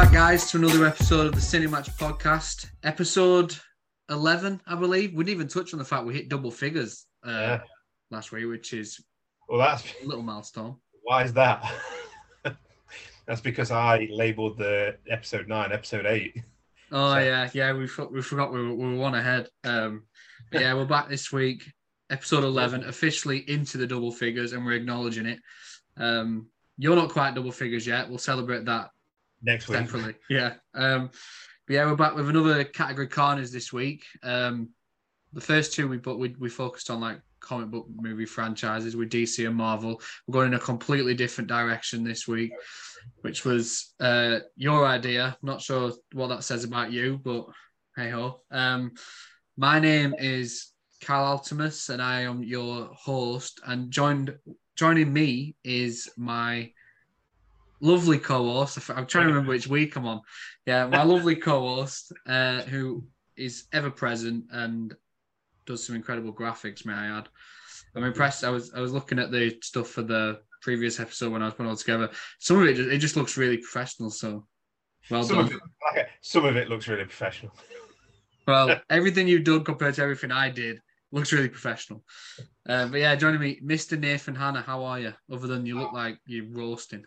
back, guys, to another episode of the Cinematch podcast, episode 11, I believe. We didn't even touch on the fact we hit double figures uh, Yeah. last week, which is Well, that's a little milestone. why is that? that's because I labelled the episode nine, episode eight. Oh, So- yeah, yeah, we, for- we forgot we were, we were one ahead. Um, yeah, we're back this week, episode 11, officially into the double figures, and we're acknowledging it. Um, you're not quite double figures yet. We'll celebrate that Next week. Definitely, yeah. Um, but yeah, we're back with another Category Carnage this week. Um, the first two we but we we focused on like comic book movie franchises with DC and Marvel. We're going in a completely different direction this week, which was uh, your idea. Not sure what that says about you, but hey ho. Um, my name is Carl Altimus, and I am your host. And joined joining me is my lovely co-host. I'm trying to remember which week I'm on. Yeah, my lovely co-host, uh, who is ever present and does some incredible graphics. May I add? I'm impressed. I was I was looking at the stuff for the previous episode when I was putting it all together. Some of it just, it just looks really professional. So well some, done. of it, some of it looks really professional. Well, everything you've done compared to everything I did looks really professional. Uh, but yeah, joining me, Mr. Nathan Hannah. How are you? Other than you look like you're roasting.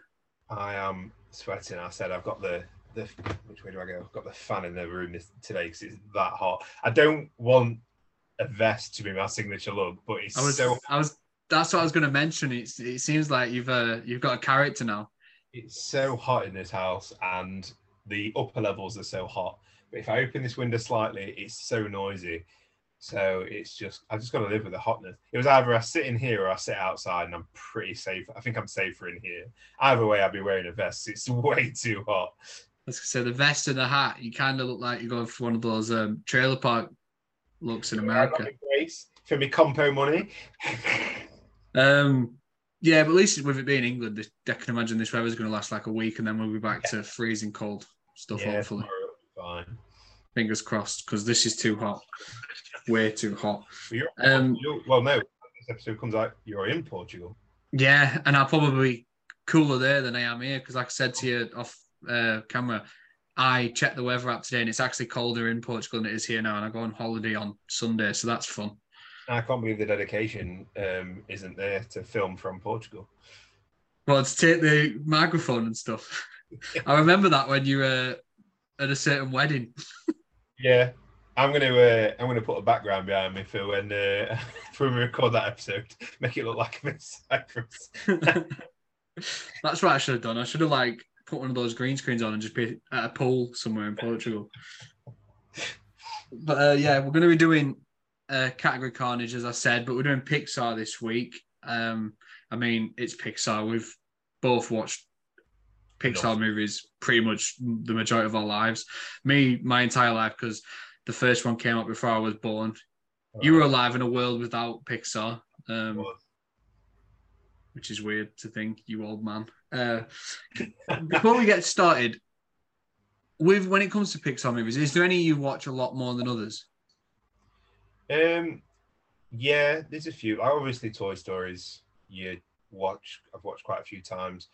I am sweating. I said I've got the the which way do I go? I've got the fan in the room this, today because it's that hot. I don't want a vest to be my signature look, but it's I was, so I was. That's what I was going to mention. It's, it seems like you've uh, you've got a character now. it's so hot in this house, and the upper levels are so hot. But if I open this window slightly, it's so noisy. So it's just I just got to live with the hotness. It was either I sit in here or I sit outside, and I'm pretty safe. I think I'm safer in here. Either way, I'd be wearing a vest. It's way too hot. Let's say the vest and the hat. You kind of look like you're going for one of those um, trailer park looks in America. For me compo money. Um, yeah, but at least with it being England, I can imagine this weather's going to last like a week, and then we'll be back to freezing cold stuff. Yeah, hopefully, tomorrow it'll be fine. Fingers crossed, because this is too hot, way too hot. You're, Um, you're, well, no, this episode comes out. You're in Portugal. Yeah, and I'll probably be cooler there than I am here because, like I said to you off uh, camera, I checked the weather app today and it's actually colder in Portugal than it is here now. And I go on holiday on Sunday, so that's fun. I can't believe the dedication um, isn't there to film from Portugal. Well, to take the microphone and stuff. I remember that when you were at a certain wedding. Yeah, I'm gonna uh, I'm gonna put a background behind me for when uh, for when we record that episode. Make it look like I'm in Cyprus. that's what I should have done. I should have like put one of those green screens on and just be at a pool somewhere in Portugal. But uh, yeah, we're going to be doing uh, category carnage as I said, but we're doing Pixar this week. Um, I mean, it's Pixar. We've both watched Pixar movies pretty much the majority of our lives. Me, my entire life, because the first one came out before I was born. You were alive in a world without Pixar. Um, which is weird to think, you old man. Uh, before we get started, with when it comes to Pixar movies, is there any you watch a lot more than others? Um, yeah, there's a few. I obviously Toy Stories. You watch. I've watched quite a few times.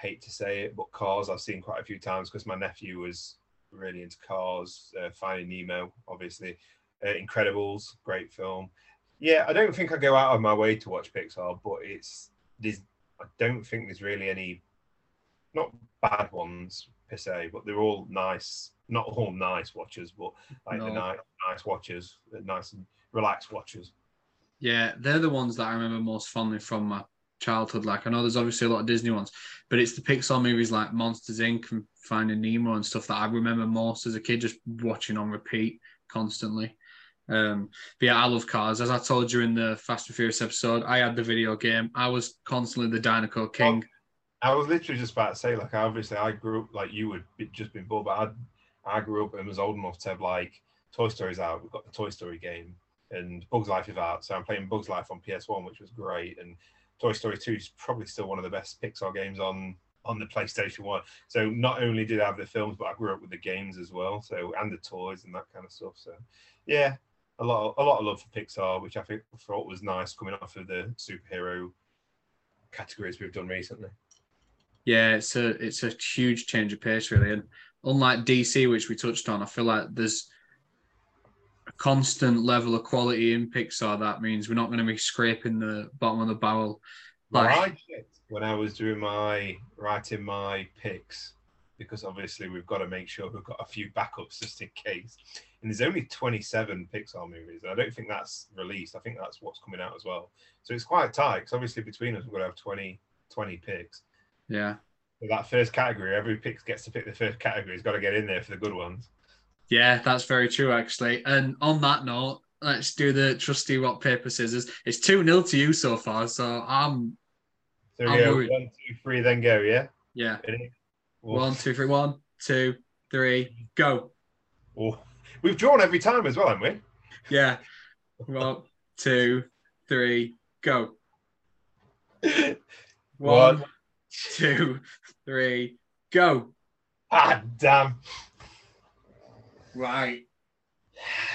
Hate to say it, but Cars I've seen quite a few times because my nephew was really into Cars. Uh, Finding Nemo, obviously. Uh, Incredibles, great film. Yeah, I don't think I go out of my way to watch Pixar, but it's there's. I don't think there's really any, not bad ones per se, but they're all nice. Not all nice watches, but like the nice, nice watches, the nice and relaxed watches. Yeah, they're the ones that I remember most fondly from my childhood. Like I know there's obviously a lot of Disney ones, but it's the Pixar movies like Monsters Inc. and Finding Nemo and stuff that I remember most as a kid, just watching on repeat constantly. Um, but yeah, I love cars. As I told you in the Fast and Furious episode, I had the video game. I was constantly the Dinoco King. I was literally just about to say, like, obviously, I grew up like you would be, just been born, but I, I grew up and was old enough to have like Toy Story's out. We've got the Toy Story game, and Bugs Life is out. So I'm playing Bugs Life on PS1, which was great. And Toy Story 2 is probably still one of the best Pixar games on on the PlayStation One. So not only did I have the films, but I grew up with the games as well. So and the toys and that kind of stuff. So yeah, a lot of, a lot of love for Pixar, which I think thought was nice coming off of the superhero categories we've done recently. Yeah, it's a it's a huge change of pace, really. And unlike DC, which we touched on, I feel like there's constant level of quality in Pixar. That means we're not going to be scraping the bottom of the barrel. Like, when I was doing my writing my picks because obviously we've got to make sure we've got a few backups just in case. And there's only 27 Pixar movies. I don't think that's released. I think that's what's coming out as well. So it's quite tight because obviously between us we're going to have 20, 20 picks. yeah, So that first category, every pick gets to pick the first category. It's got to get in there for the good ones. Yeah, that's very true, actually. And on that note, let's do the trusty rock paper scissors. It's two 0 to you so far, so I'm So I'm go worried. one, two, three, then go. Yeah. yeah. Ready? One, two, three, one, two, three, go. Oh, we've drawn every time as well, haven't we? Yeah. One, two, three, go. One, One. two, three, go. Ah, damn. Right.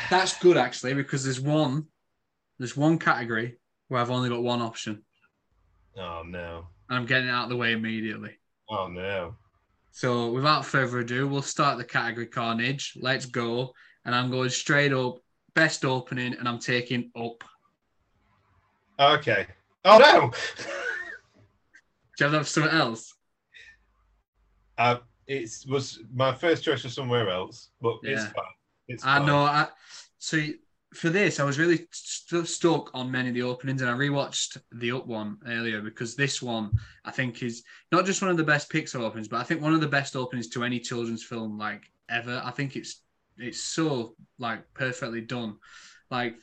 That's good actually because there's one, there's one category where I've only got one option, Oh no. and I'm getting it out of the way immediately. Oh no. So without further ado, we'll start the category carnage. Let's go, and I'm going straight up. Best opening, and I'm taking up. Okay. Oh no. Do you have something else? uh, it was my first choice was somewhere else, but it's Yeah. fine. It's I fine. know. I, so for this, I was really st- stuck on many of the openings, and I rewatched the Up one earlier because this one I think is not just one of the best Pixar openings, but I think one of the best openings to any children's film like ever. I think it's it's so like perfectly done, like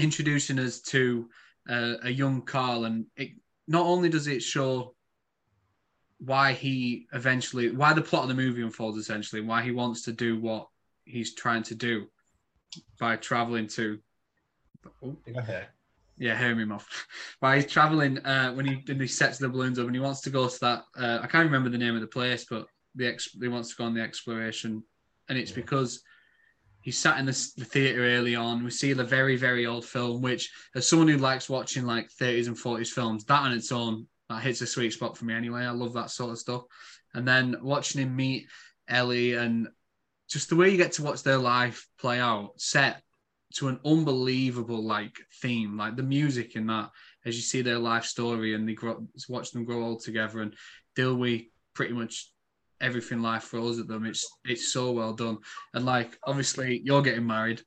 introducing us to uh, a young Carl, and it not only does it show why he eventually why the plot of the movie unfolds essentially why he wants to do what he's trying to do by traveling to oh, yeah hear me mouth by he's traveling uh when he when he sets the balloons up and he wants to go to that uh, i can't remember the name of the place but the ex he wants to go on the exploration. And it's Yeah. because he sat in the, the theater early on. We see the very very old film which as someone who likes watching like 30s and 40s films that on its own that hits a sweet spot for me anyway. I love that sort of stuff. And then watching him meet ellie and just the way you get to watch their life play out set to an unbelievable like theme. Like the music in that as you see their life story and they grow watch them grow old together and deal with pretty much everything life throws at them. It's it's so well done. And like obviously you're getting married.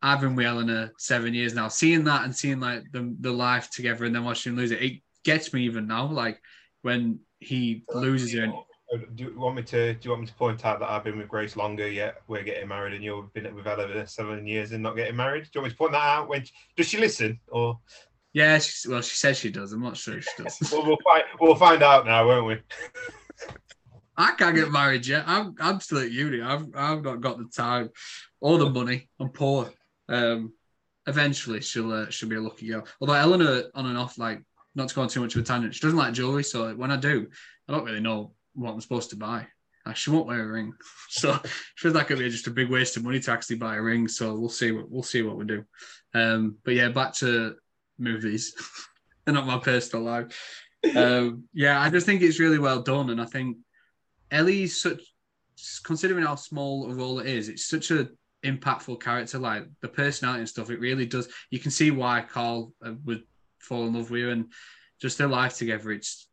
I've been with Eleanor seven years now. Seeing that and seeing like the the life together and then watching him lose it, it gets me even now. Like when he loses her. Oh, Do you want me to? Do you want me to point out that I've been with Grace longer yet? We're getting married, and you've been with Ella for seven years and not getting married. Do you want me to point that out? When does she listen? Or yeah, she, well, she says she does. I'm not sure if she does. well, we'll find we'll find out now, won't we? I can't get married yet. I'm I'm still at uni. I've I've not got the time or the money. I'm poor. Um, eventually she'll uh, she'll be a lucky girl. Although Eleanor on and off, like not to go on too much of a tangent, she doesn't like jewelry. So when I do, I don't really know what I'm supposed to buy. She won't wear a ring, so she feels like it'd be just a big waste of money to actually buy a ring. So we'll see what we'll see what we do. Um, but yeah, back to movies. They're not my personal life. Um, yeah, I just think it's really well done, and I think Ellie's such, considering how small a role it is, it's such a impactful character. Like the personality and stuff, it really does. You can see why Carl uh, would fall in love with you and just their life together. It's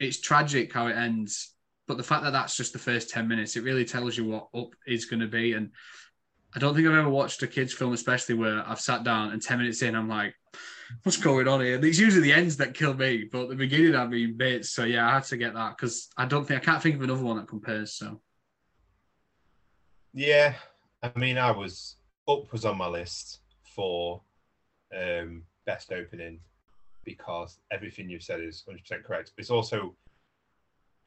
it's tragic how it ends, but the fact that that's just the first ten minutes, it really tells you what up is going to be. And I don't think I've ever watched a kids' film, especially where I've sat down and ten minutes in, I'm like, "What's going on here?" It's usually the ends that kill me, but the beginning I mean bits. So yeah, I had to get that because I don't think I can't think of another one that compares. So Yeah, I mean, I was up was on my list for um, best opening because everything you've said is 100% correct. It's also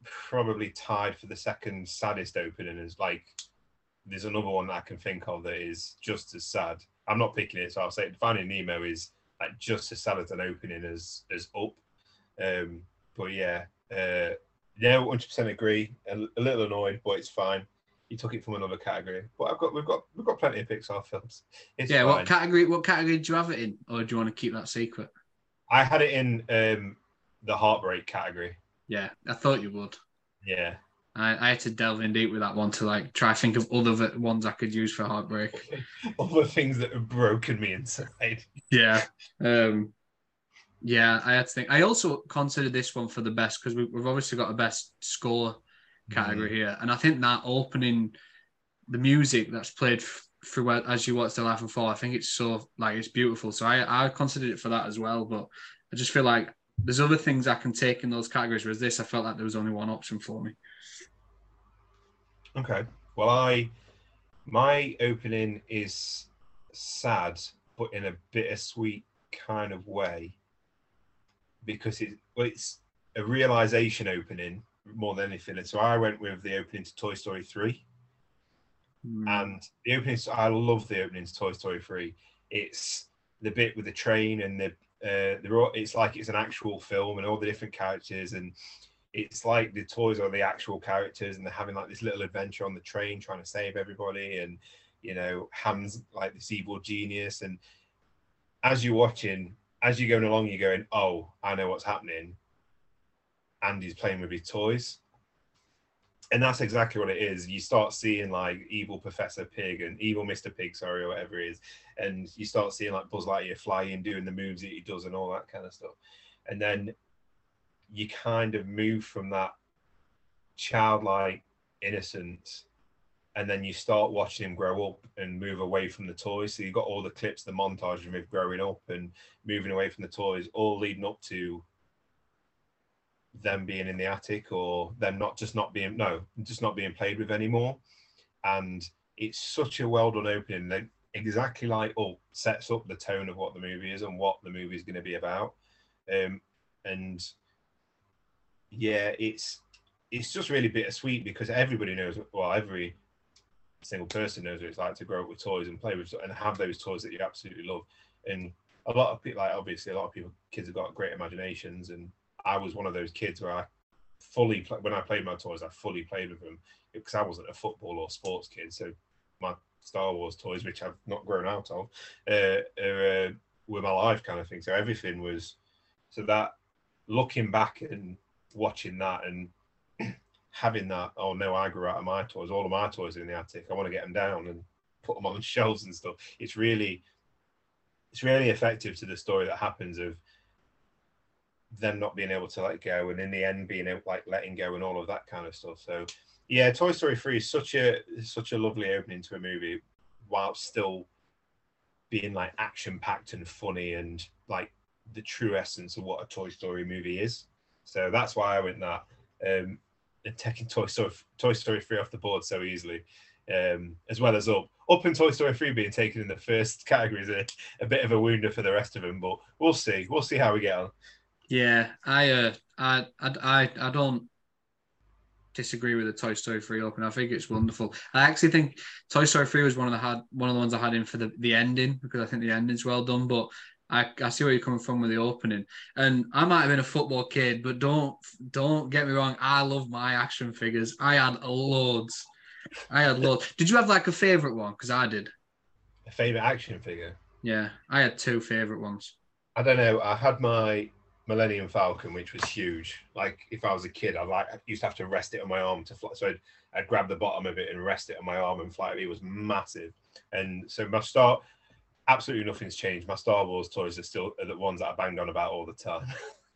probably tied for the second saddest opening. Is like there's another one that I can think of that is just as sad. I'm not picking it, so I'll say Finding Nemo is like just as sad as an opening as as Up. Um, but yeah, uh, yeah, 100% agree. A, a little annoyed, but it's fine you took it from another category. But I've got we've got we've got plenty of Pixar films. It's yeah, fine. what category? What category do you have it in, or do you want to keep that secret? I had it in um, the heartbreak category. Yeah, I thought you would. Yeah. I, I had to delve in deep with that one to like try think of other ones I could use for heartbreak. Other things that have broken me inside. Yeah. Um, yeah, I had to think. I also considered this one for the best because we, we've obviously got a best score category mm. here, and I think that opening, the music that's played f- through as you watch the Life and Fall, I think it's so like it's beautiful. So I I considered it for that as well, but I just feel like there's other things I can take in those categories. Whereas this, I felt like there was only one option for me. Okay. Well, I my opening is sad, but in a bittersweet kind of way, because it well, it's a realization opening more than anything. And so I went with the opening to Toy Story three, Mm. and the opening. I love the opening to Toy Story three. It's the bit with the train and the uh, they're all, it's like it's an actual film and all the different characters and it's like the toys are the actual characters and they're having like this little adventure on the train trying to save everybody and you know Hamm's like this evil genius and as you're watching as you're going along you're going oh I know what's happening Andy's playing with his toys. And that's exactly what it is. You start seeing like evil Professor Pig and evil Mr Pig sorry or whatever it is. And you start seeing like Buzz Lightyear flying doing the moves that he does and all that kind of stuff. And then you kind of move from that childlike innocence and then you start watching him grow up and move away from the toys. So you've got all the clips, the montage of him growing up and moving away from the toys, all leading up to them being in the attic or them not just not being no, just not being played with anymore. And it's such a well done opening. They exactly like oh sets up the tone of what the movie is and what the movie is going to be about. Um, and yeah, it's it's just really bittersweet because everybody knows well every single person knows what it's like to grow up with toys and play with and have those toys that you absolutely love. And a lot of people, like obviously, a lot of people, kids have got great imaginations, and I was one of those kids where I fully play, when I played my toys, I fully played with them because I wasn't a football or sports kid. So my Star Wars toys, which I've not grown out of, uh, uh, were my life kind of thing. So everything was so that looking back and watching that and having that, oh no, I grew out of my toys. All of my toys are in the attic. I want to get them down and put them on shelves and stuff. It's really, it's really effective to the story that happens of them not being able to let go, and in the end being able, like letting go and all of that kind of stuff. So, yeah, Toy Story Three is such a such a lovely opening to a movie, while still being like action packed and funny and like the true essence of what a Toy Story movie is. So that's why I went that. Um, and taking Toy Story Toy Story three off the board so easily, um, as well as up up and Toy Story three being taken in the first category is a, a bit of a wounder for the rest of them. But we'll see. We'll see how we get on. Yeah, I, uh, I, I, I, I don't disagree with the Toy Story three open. I think it's wonderful. I actually think Toy Story three was one of the had one of the ones I had in for the, the ending because I think the ending's well done. But I, I see where you're coming from with the opening. And I might have been a football kid, but don't don't get me wrong. I love my action figures. I had loads. I had loads. Did you have like a favorite one? Because I did. A favorite action figure? Yeah, I had two favorite ones. I don't know. I had my Millennium Falcon, which was huge. Like if I was a kid, I like I used to have to rest it on my arm to fly. So I'd, I'd grab the bottom of it and rest it on my arm and fly. It was massive. And so my start absolutely nothing's changed. My Star Wars toys are still are the ones that I banged on about all the time.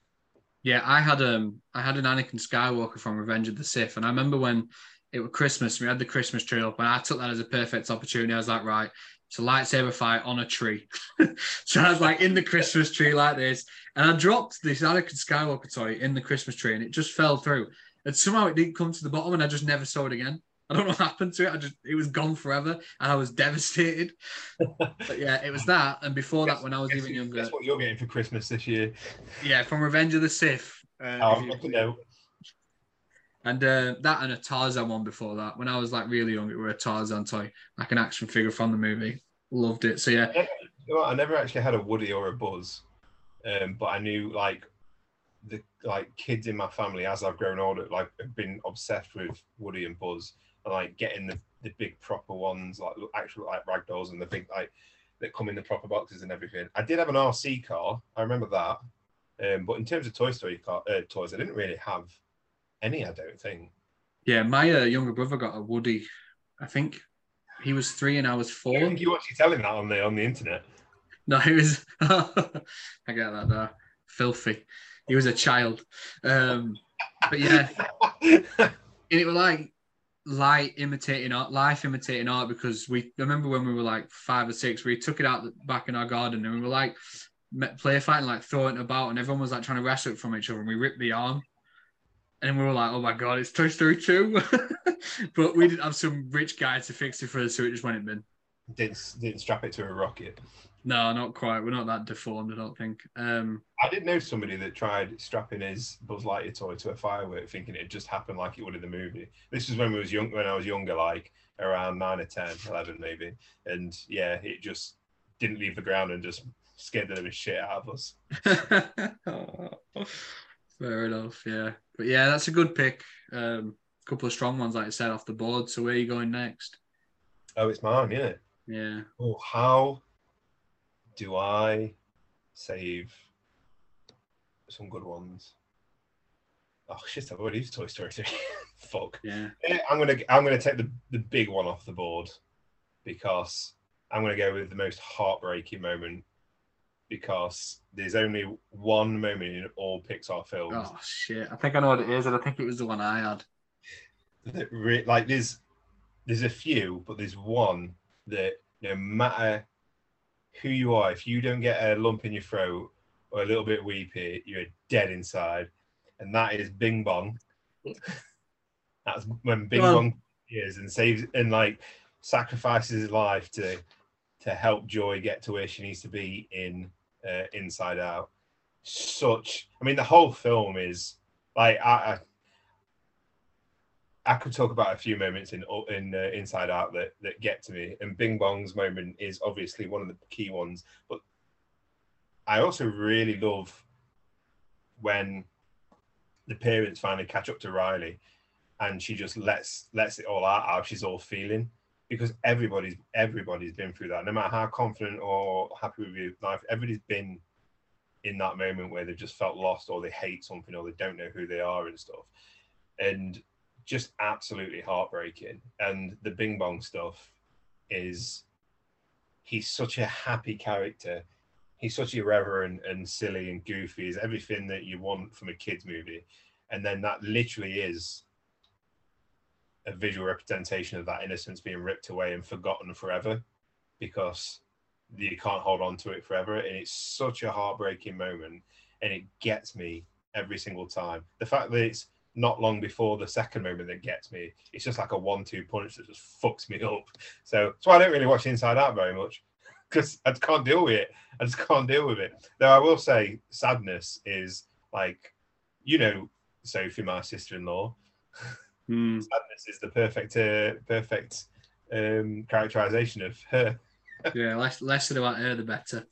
yeah, I had um I had an Anakin Skywalker from Revenge of the Sith, and I remember when it was Christmas, we had the Christmas tree up, and I took that as a perfect opportunity. I was like, right, it's a lightsaber fight on a tree. so I was like in the Christmas tree like this, and I dropped this Anakin Skywalker toy in the Christmas tree, and it just fell through. And somehow it didn't come to the bottom, and I just never saw it again. I don't know what happened to it. I just it was gone forever, and I was devastated. but yeah, it was that, and before guess, that, when I was even younger. That's what you're getting for Christmas this year. Yeah, from Revenge of the Sith. Uh, oh, you, know. And uh, that and a Tarzan one before that. When I was like really young, it were a Tarzan toy, like an action figure from the movie. Loved it. So yeah. I never, I never actually had a Woody or a Buzz, um, but I knew like the like kids in my family as I've grown older, like have been obsessed with Woody and Buzz and like getting the, the big proper ones, like actual like ragdolls and the big like that come in the proper boxes and everything. I did have an RC car. I remember that. Um, but in terms of Toy Story car, uh, toys, I didn't really have any. I don't think. Yeah, my uh, younger brother got a Woody. I think he was three and I was I four. think you actually telling that on the on the internet. No, he was. I get that there. Filthy. He was a child. Um, but yeah, and it was like light imitating art, life imitating art. Because we remember when we were like five or six, we took it out the, back in our garden and we were like play fighting, like throwing it about, and everyone was like trying to wrestle it from each other, and we ripped the arm. And we were like, "Oh my god, it's Toy Story 2. but we didn't have some rich guy to fix it for us, so it just went in bin. didn't didn't strap it to a rocket. No, not quite. We're not that deformed, I don't think. Um, I didn't know somebody that tried strapping his Buzz Lightyear toy to a firework, thinking it just happened like it would in the movie. This was when we was young, when I was younger, like around nine or 10, 11 maybe. And yeah, it just didn't leave the ground and just scared the living shit out of us. Fair enough, yeah. But yeah, that's a good pick. Um, a couple of strong ones, like I said, off the board. So where are you going next? Oh, it's mine, isn't? Yeah. Oh, how do I save some good ones? Oh shit! I've already used Toy Story 3. Fuck. Yeah. Eh, I'm gonna I'm gonna take the, the big one off the board because I'm gonna go with the most heartbreaking moment because there's only one moment in all Pixar films Oh shit! I think I know what it is, and I think it was the one I had. that re- like there's there's a few, but there's one that no matter who you are, if you don't get a lump in your throat or a little bit weepy, you're dead inside, and that is Bing Bong. That's when Bing Well- Bong is and saves and like sacrifices his life to to help Joy get to where she needs to be in uh, Inside Out. Such, I mean, the whole film is like I. I I could talk about a few moments in in uh, Inside Out that that get to me, and Bing Bong's moment is obviously one of the key ones. But I also really love when the parents finally catch up to Riley, and she just lets lets it all out how she's all feeling, because everybody's everybody's been through that. No matter how confident or happy with your life, everybody's been in that moment where they've just felt lost, or they hate something, or they don't know who they are and stuff, and just absolutely heartbreaking. And the Bing Bong stuff is he's such a happy character. He's such irreverent and silly and goofy. He's everything that you want from a kids movie. And then that literally is a visual representation of that innocence being ripped away and forgotten forever because you can't hold on to it forever. And it's such a heartbreaking moment and it gets me every single time. The fact that it's not long before the second moment that gets me. It's just like a one-two punch that just fucks me up. So that's why I don't really watch Inside Out very much because I can't deal with it. I just can't deal with it. Though I will say, sadness is like, you know, Sophie, my sister-in-law. Hmm. Sadness is the perfect, uh, perfect um, characterization of her. Yeah, less less said about her, the better.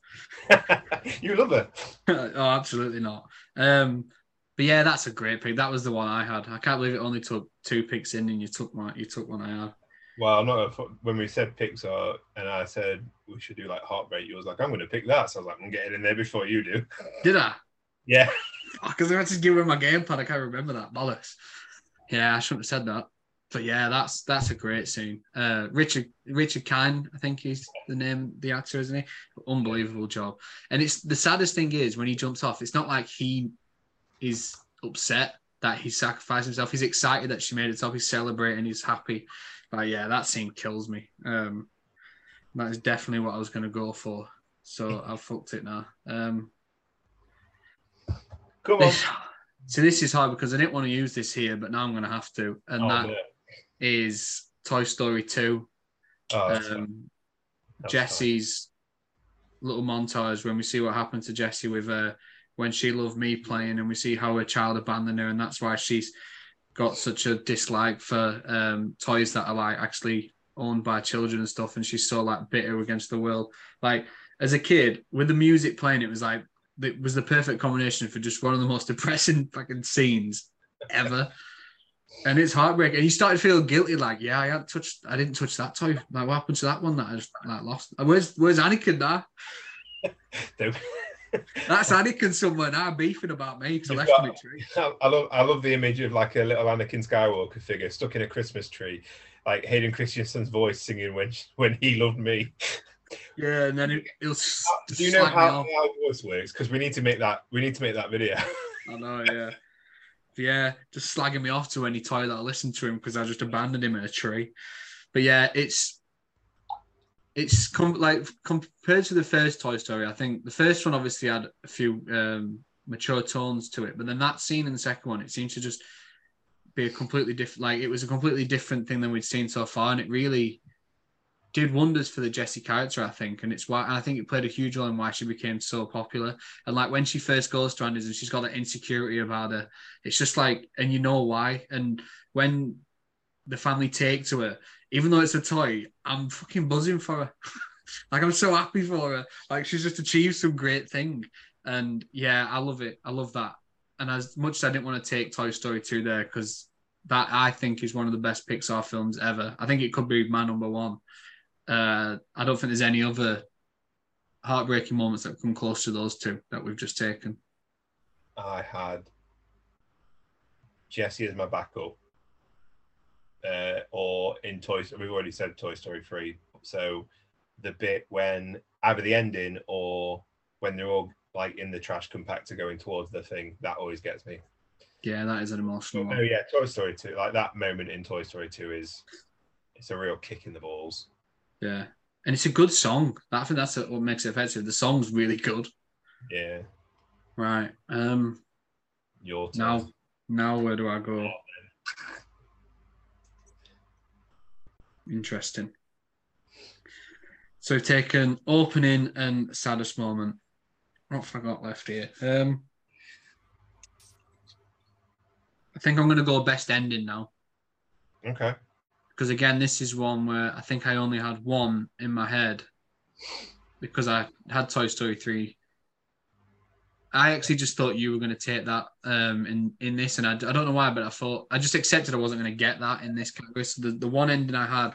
you love her. oh, absolutely not. Um, but yeah, that's a great pick. That was the one I had. I can't believe it only took two picks in, and you took my you took one I had. Well, I'm not a, when we said picks Pixar, and I said we should do like Heartbreak. You was like, I'm going to pick that. So I was like, I'm getting in there before you do. Did I? Yeah. Because I had to give away my gamepad. I can't remember that. Bollocks. Yeah, I shouldn't have said that. But yeah, that's that's a great scene. Uh, Richard Richard Kind, I think he's the name, the actor, isn't he? Unbelievable job. And it's the saddest thing is when he jumps off. It's not like he is upset that he sacrificed himself. He's excited that she made it top. He's celebrating. He's happy. But yeah, that scene kills me. Um, that is definitely what I was going to go for. So I've fucked it now. Um, Come on. so this is hard because I didn't want to use this here, but now I'm going to have to. And Oh, that no. is Toy Story 2. Oh. Um, Jessie's little montage when we see what happened to Jessie with uh, when she loved me playing, and we see how her child abandoned her, and that's why she's got such a dislike for um, toys that are like actually owned by children and stuff, and she's so like bitter against the world. Like as a kid, with the music playing, it was like it was the perfect combination for just one of the most depressing fucking scenes ever. And it's heartbreaking. And you started feeling guilty, like, yeah, I hadn't touched, I didn't touch that toy. Like, what happened to that one that I just like lost? Where's Where's Anakin now? That's Anakin somewhere now beefing about me because I left got- him a tree. I love I love the image of like a little Anakin Skywalker figure stuck in a Christmas tree, like Hayden Christensen's voice singing when when he loved me. Yeah, and then it, s- Do you know how how voice works? Because we need to make that we need to make that video. I know, yeah. Yeah, just slagging me off to any toy that I listened to him because I just abandoned him in a tree. But yeah, it's it's com- like compared to the first Toy Story. I think the first one obviously had a few um, mature tones to it, but then that scene in the second one, it seems to just be a completely different. Like it was a completely different thing than we'd seen so far, and it really did wonders for the Jessie character. I think, and it's why and I think it played a huge role in why she became so popular. And like when she first goes to Andy's and she's got that insecurity about her, it's just like, and you know why. And when the family take to her, even though it's a toy, I'm fucking buzzing for her. like I'm so happy for her. Like she's just achieved some great thing. And yeah, I love it. I love that. And as much as I didn't want to take Toy Story 2 there, because that I think is one of the best Pixar films ever. I think it could be my number one. Uh, I don't think there's any other heartbreaking moments that come close to those two that we've just taken. I had Jessie as my backup, uh, or in Toy. Story, We've already said Toy Story three. So the bit when either the ending or when they're all like in the trash compactor going towards the thing, that always gets me. Yeah, that is an emotional Oh one. yeah, Toy Story two. Like that moment in Toy Story two is it's a real kick in the balls. Yeah. And it's a good song. I think that's what makes it effective. The song's really good. Yeah, Right. Um your turn. now now where do I go? Interesting. So taken opening and saddest moment. What have I got left here? Um I think I'm gonna go best ending now. Okay. Because again, this is one where I think I only had one in my head because I had Toy Story three. I actually just thought you were going to take that um, in in this, and I, I don't know why, but I thought I just accepted I wasn't going to get that in this category. So the, the one ending I had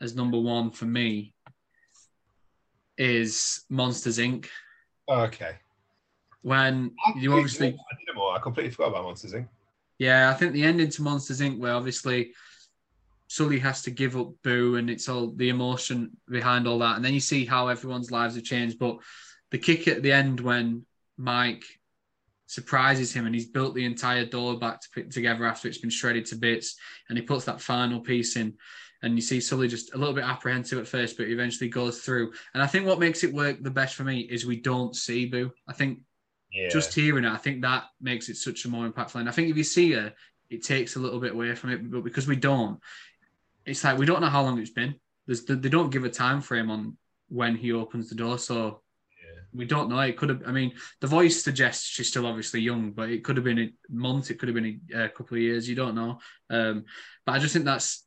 as number one for me is Monsters Inc. Okay. When you obviously I did them all. I completely forgot about Monsters Inc. Yeah, I think the ending to Monsters Inc., where obviously Sully has to give up Boo, and it's all the emotion behind all that, and then you see how everyone's lives have changed. But the kick at the end when Mike surprises him and he's built the entire door back to put together after it's been shredded to bits, and he puts that final piece in. And you see Sully just a little bit apprehensive at first, but eventually goes through. And I think what makes it work the best for me is we don't see Boo. I think Yeah. just hearing it, I think that makes it such a more impactful. And I think if you see her, it takes a little bit away from it. But because we don't, it's like we don't know how long it's been. There's, they don't give a time frame on when he opens the door, so Yeah. we don't know. It could have. I mean, the voice suggests she's still obviously young, but it could have been a month. It could have been a, a couple of years. You don't know. Um, but I just think that's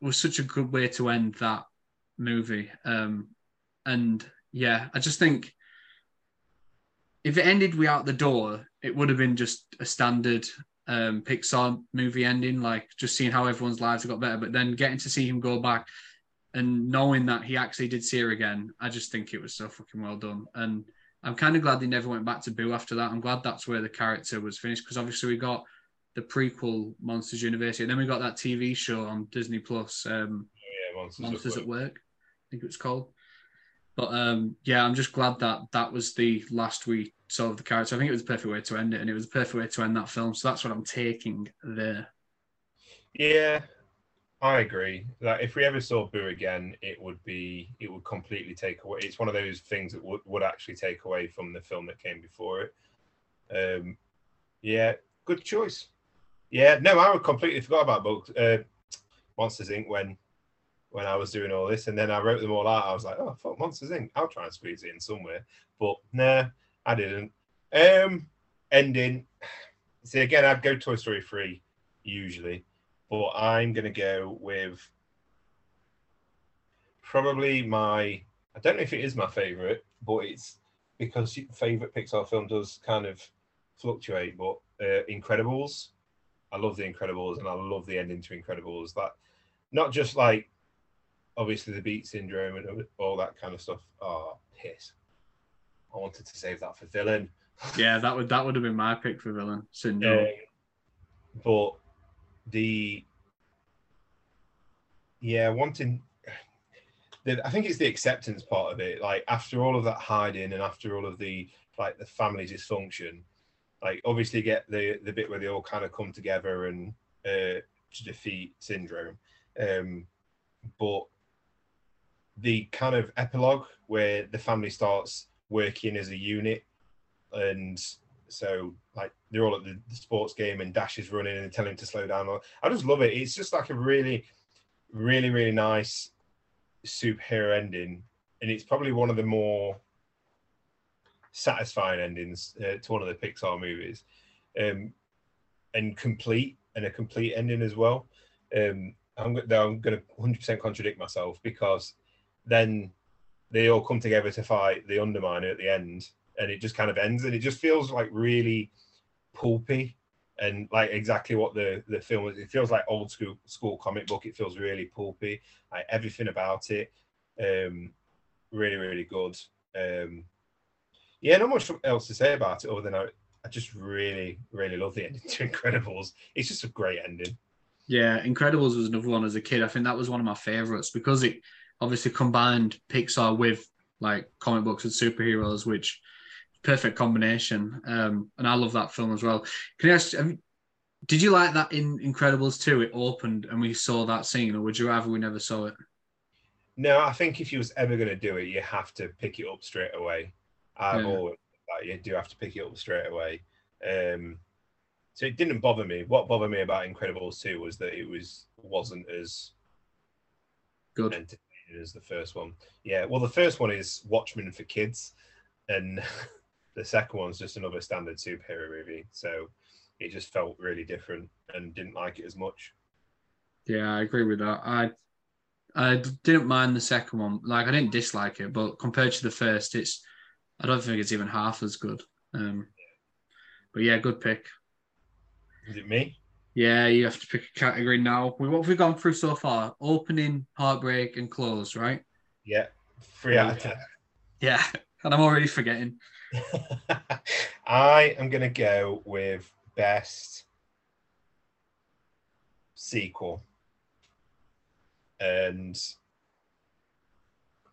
was such a good way to end that movie. Um, and yeah, I just think if it ended without the door, it would have been just a standard um, Pixar movie ending, like just seeing how everyone's lives have got better. But then getting to see him go back and knowing that he actually did see her again, I just think it was so fucking well done. And I'm kind of glad they never went back to Boo after that. I'm glad that's where the character was finished because obviously we got the prequel Monsters University, and then we got that TV show on Disney Plus. Um, Yeah, Monsters, Monsters at at Work. Work, I think it was called. But um, yeah, I'm just glad that that was the last we of the character. I think it was a perfect way to end it, and it was a perfect way to end that film. So that's what I'm taking there. Yeah, I agree. That if we ever saw Boo again, it would be it would completely take away. It's one of those things that would, would actually take away from the film that came before it. Um, yeah, good choice. Yeah, no, I would completely forgot about books, uh, Monsters Inc. when when I was doing all this, and then I wrote them all out. I was like, oh, fuck, Monsters Inc. I'll try and squeeze it in somewhere, but nah, I didn't. Um, ending. See, again, I'd go Toy Story three usually but I'm going to go with probably my. I don't know if it is my favorite, but it's because favorite Pixar film does kind of fluctuate. But uh, Incredibles, I love the Incredibles, and I love the ending to Incredibles. That not just like obviously the beat syndrome and all that kind of stuff. Oh, piss! I wanted to save that for villain. Yeah, that would that would have been my pick for villain syndrome. Um, but the yeah, wanting the, I think it's the acceptance part of it. Like after all of that hiding and after all of the like the family dysfunction, like obviously get the the bit where they all kind of come together and uh, to defeat syndrome. Um, but the kind of epilogue where the family starts working as a unit and so like they're all at the, the, sports game and Dash is running and telling him to slow down. I just love it. It's just like a really, really, really nice superhero ending, and it's probably one of the more satisfying endings uh, to one of the Pixar movies, um, and complete and a complete ending as well. Um, I'm, I'm going to 100% contradict myself because then they all come together to fight the Underminer at the end, and it just kind of ends, and it just feels like really pulpy and like exactly what the the film is. It feels like old school school comic book. It feels really pulpy. Like everything about it, um, really really good. Um, yeah, not much else to say about it other than I, I just really really love the ending to Incredibles. It's just a great ending. Yeah, Incredibles was another one as a kid. I think that was one of my favorites because it obviously combined Pixar with like comic books and superheroes, which perfect combination. Um, and I love that film as well. Can I ask, did you like that in Incredibles 2? It opened and we saw that scene, or would you rather we never saw it? No, I think if you was ever going to do it, you have to pick it up straight away. I've yeah. always like, you do have to pick it up straight away. Um, so it didn't bother me. What bothered me about Incredibles 2 was that it was wasn't as good entertaining as the first one. Yeah, well, the first one is Watchmen for kids, and the second one's just another standard superhero movie. So it just felt really different and didn't like it as much. Yeah, I agree with that. I I didn't mind the second one. Like I didn't dislike it, but compared to the first, it's I don't think it's even half as good. Um, but yeah, good pick. Is it me? Yeah, you have to pick a category now. What have we gone through so far? Opening, heartbreak, and close, right? Yeah, three out of ten. Yeah, and I'm already forgetting. I am going to go with best sequel. And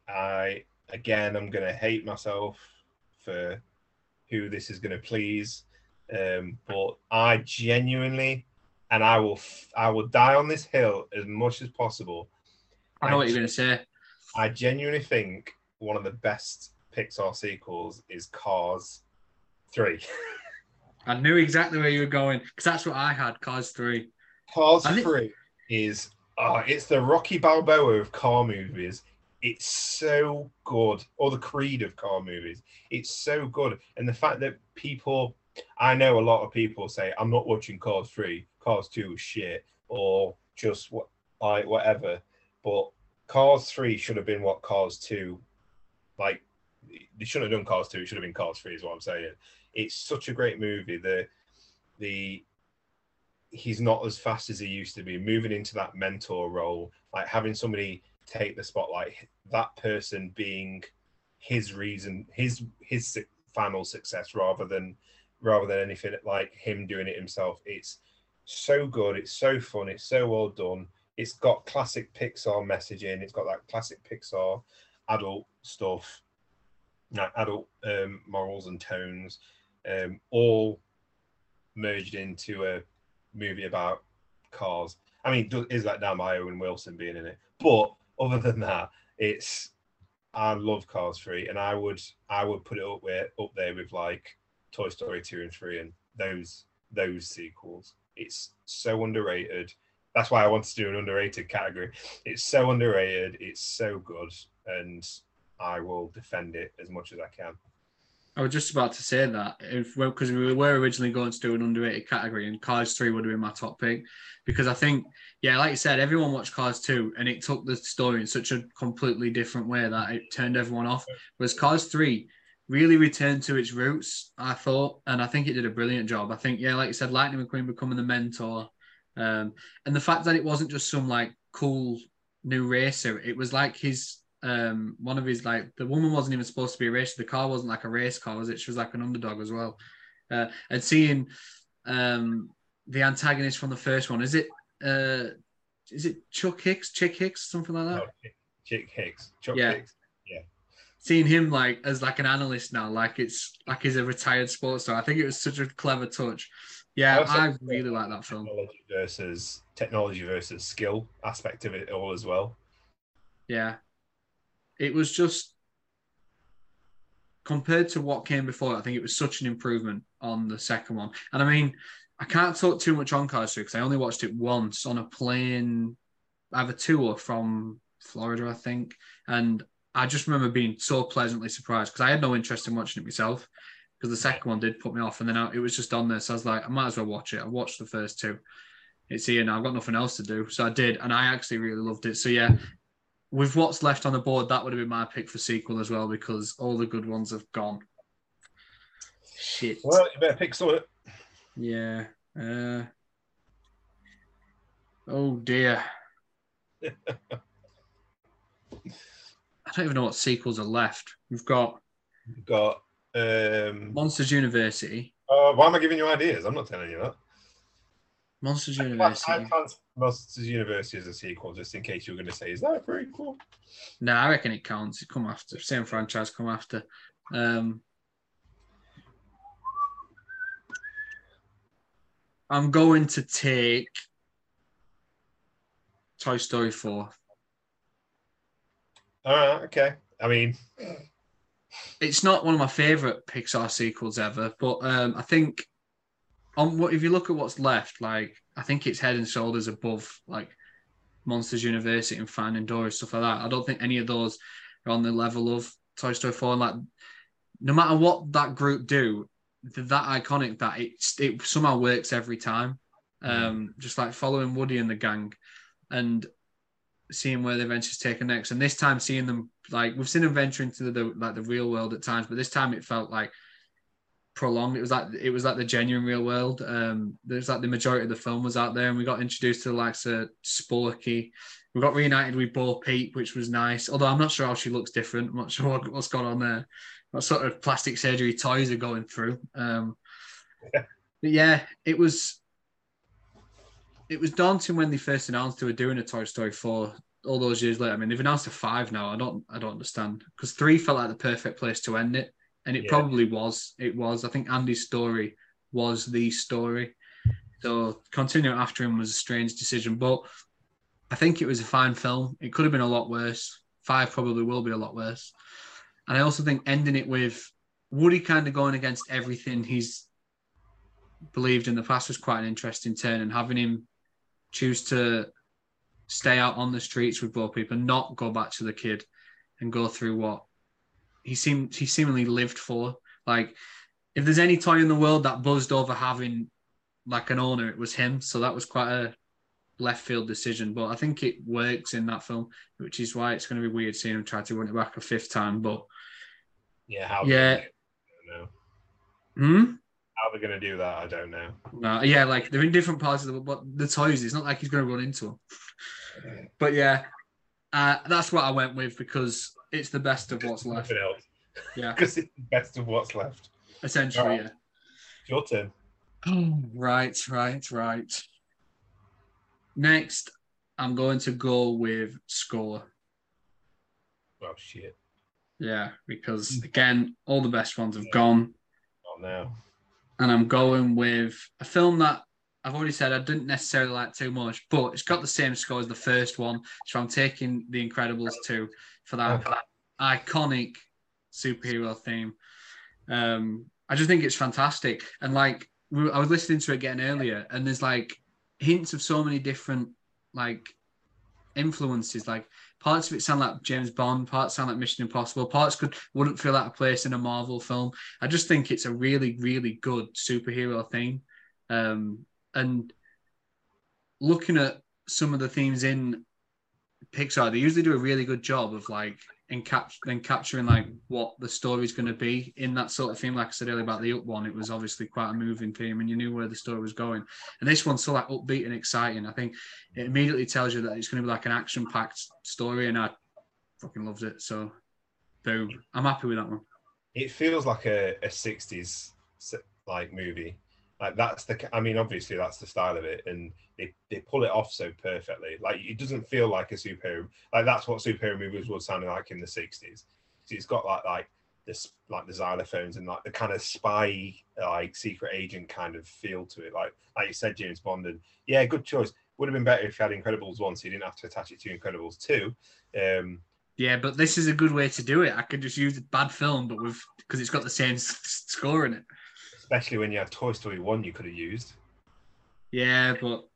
I, again, I'm going to hate myself for who this is going to please. Um, but I genuinely, and I will, I will die on this hill as much as possible. I know I what you're going to say. I genuinely think one of the best Pixar sequels is Cars 3. I knew exactly where you were going because that's what I had Cars 3. Cars 3 is uh, it's the Rocky Balboa of car movies. It's so good, or the Creed of car movies. It's so good, and the fact that people, I know a lot of people say, "I'm not watching Cars Three. Cars Two is shit," or just like whatever. But Cars Three should have been what Cars Two, like they shouldn't have done Cars 2, it should have been Cars 3 is what I'm saying. It's such a great movie. The the he's not as fast as he used to be, moving into that mentor role, like having somebody take the spotlight, that person being his reason, his his final success rather than rather than anything like him doing it himself. It's so good, it's so fun, it's so well done. It's got classic Pixar messaging, it's got that classic Pixar adult stuff like adult um, morals and tones, um, all merged into a movie about cars. I mean, is that down by Owen Wilson being in it? But other than that, it's I love Cars Three, and I would I would put it up with up there with like Toy Story two and three and those those sequels. It's so underrated. That's why I want to do an underrated category. It's so underrated. It's so good, and I will defend it as much as I can. I was just about to say that if because we were originally going to do an underrated category, and Cars Three would have been my top pick because I think, yeah, like you said, everyone watched Cars Two, and it took the story in such a completely different way that it turned everyone off. Whereas Cars Three really returned to its roots, I thought, and I think it did a brilliant job. I think, yeah, like you said, Lightning McQueen becoming the mentor, um, and the fact that it wasn't just some like cool new racer, it was like his Um, one of his like the woman wasn't even supposed to be a race. The car wasn't like a race car, was it? She was like an underdog as well. Uh, and seeing um the antagonist from the first one, is it uh is it Chuck Hicks, Chick Hicks, something like that? No, Chick, Chick Hicks. Chuck Yeah. Hicks. Seeing him like as like an analyst now, like it's like he's a retired sports star. I think it was such a clever touch. Yeah, Also- I really like that film. Technology versus technology versus skill aspect of it all as well. Yeah, it was just compared to what came before. I think it was such an improvement on the second one. And I mean, I can't talk too much on Cars because I only watched it once on a plane, I have a tour from Florida, I think, and I just remember being so pleasantly surprised because I had no interest in watching it myself because the second one did put me off, and then I, it was just on there, so I was like, I might as well watch it. I watched the first two. It's here now. I've got nothing else to do, so I did, and I actually really loved it. So yeah, with what's left on the board, that would have been my pick for sequel as well because all the good ones have gone. Shit. Well, you better pick some. Yeah. Uh, oh dear. I don't even know what sequels are left. We've got You've got. Um, Monsters University. oh, why am I giving you ideas? I'm not telling you that. Monsters I University. can't Monsters University as a sequel, just in case you were going to say, is that very cool? No, I reckon it counts. It come after. Same franchise come after. Um, I'm going to take Toy Story 4. All right, okay. I mean, it's not one of my favorite Pixar sequels ever, but um, I think on what if you look at what's left, like I think it's head and shoulders above like Monsters University and Finding Dory stuff like that. I don't think any of those are on the level of Toy Story Four. And like, no matter what that group do, they're that iconic that it it somehow works every time. Um, just like following Woody and the gang, and seeing where the adventures taken next. And this time, seeing them like we've seen them venture into the like the real world at times, but this time it felt like prolonged. It was like it was like the genuine real world. Um, there's like the majority of the film was out there, and we got introduced to the likes of Sporky. We got reunited with Bo Peep, which was nice. Although I'm not sure how she looks different. I'm not sure what, what's going on there. What sort of plastic surgery toys are going through. Um, but yeah, it was. It was daunting when they first announced they were doing a Toy Story 4 all those years later. I mean, they've announced a five now. I don't, I don't understand because three felt like the perfect place to end it, and it Yeah. probably was. It was. I think Andy's story was the story. So continuing after him was a strange decision, but I think it was a fine film. It could have been a lot worse. Five probably will be a lot worse. And I also think ending it with Woody kind of going against everything he's believed in the past was quite an interesting turn, and having him choose to stay out on the streets with Bo Peep, not go back to the kid and go through what he seemed he seemingly lived for. Like, if there's any toy in the world that buzzed over having like an owner, it was him. So that was quite a left field decision. But I think it works in that film, which is why it's going to be weird seeing him try to run it back a fifth time. But yeah, how Yeah. I don't know. hmm? How they're going to do that, I don't know. No, yeah, like they're in different parts of the but the toys. It's not like he's going to run into them. But yeah, uh, that's what I went with because it's the best of what's left. Yeah. Because it's the best of what's left. Essentially, Alright. yeah. It's your turn. Oh, right, right, right. Next, I'm going to go with score. Oh, shit. Yeah, because again, all the best ones have gone. Not now. And I'm going with a film that I've already said I didn't necessarily like too much, but it's got the same score as the first one. So I'm taking The Incredibles 2 for that, that iconic superhero theme. Um, I just think it's fantastic. And like, I was listening to it again earlier, and there's like hints of so many different like influences. Like parts of it sound like James Bond, parts sound like Mission Impossible, parts could wouldn't feel out of place in a Marvel film. I just think it's a really, really good superhero theme. Um, and looking at some of the themes in Pixar, they usually do a really good job of like encapt- capturing like what the story's going to be in that sort of theme. Like I said earlier about the Up one, it was obviously quite a moving theme, and you knew where the story was going. And this one's so like upbeat and exciting. I think it immediately tells you that it's going to be like an action-packed story, and I fucking loved it. So, boom, I'm happy with that one. It feels like a, a 60s like movie. Like that's the, I mean, obviously that's the style of it, and they, they pull it off so perfectly. Like it doesn't feel like a superhero. Like that's what superhero movies were sounding like in the 60s. So it's got like like this like the xylophones and like the kind of spy like secret agent kind of feel to it. Like like you said, James Bond, and yeah, good choice. Would have been better if you had Incredibles one, so you didn't have to attach it to Incredibles two. Um, yeah, but this is a good way to do it. I could just use a bad film, but with because it's got the same s- score in it. Especially when you had Toy Story one, you could have used. Yeah, but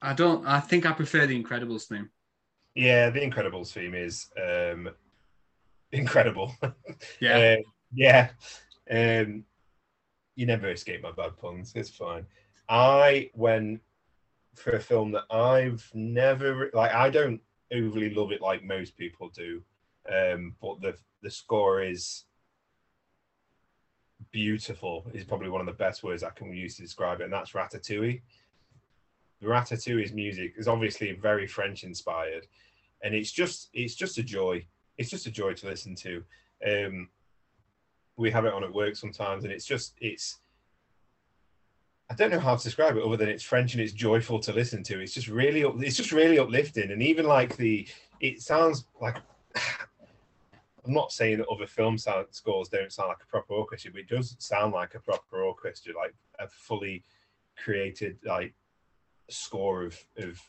I don't. I think I prefer the Incredibles theme. Yeah, the Incredibles theme is um, incredible. Yeah, uh, yeah. Um, you never escape my bad puns. It's fine. I went for a film that I've never like. I don't overly love it like most people do, um, but the the score is beautiful. Is probably one of the best words I can use to describe it, and that's Ratatouille. Ratatouille's music is obviously very French inspired, and it's just it's just a joy. It's just a joy to listen to. Um, we have it on at work sometimes, and it's just it's. I don't know how to describe it other than it's French and it's joyful to listen to. It's just really it's just really uplifting, and even like the it sounds like. I'm not saying that other film sound scores don't sound like a proper orchestra, but it does sound like a proper orchestra, like a fully created like score of of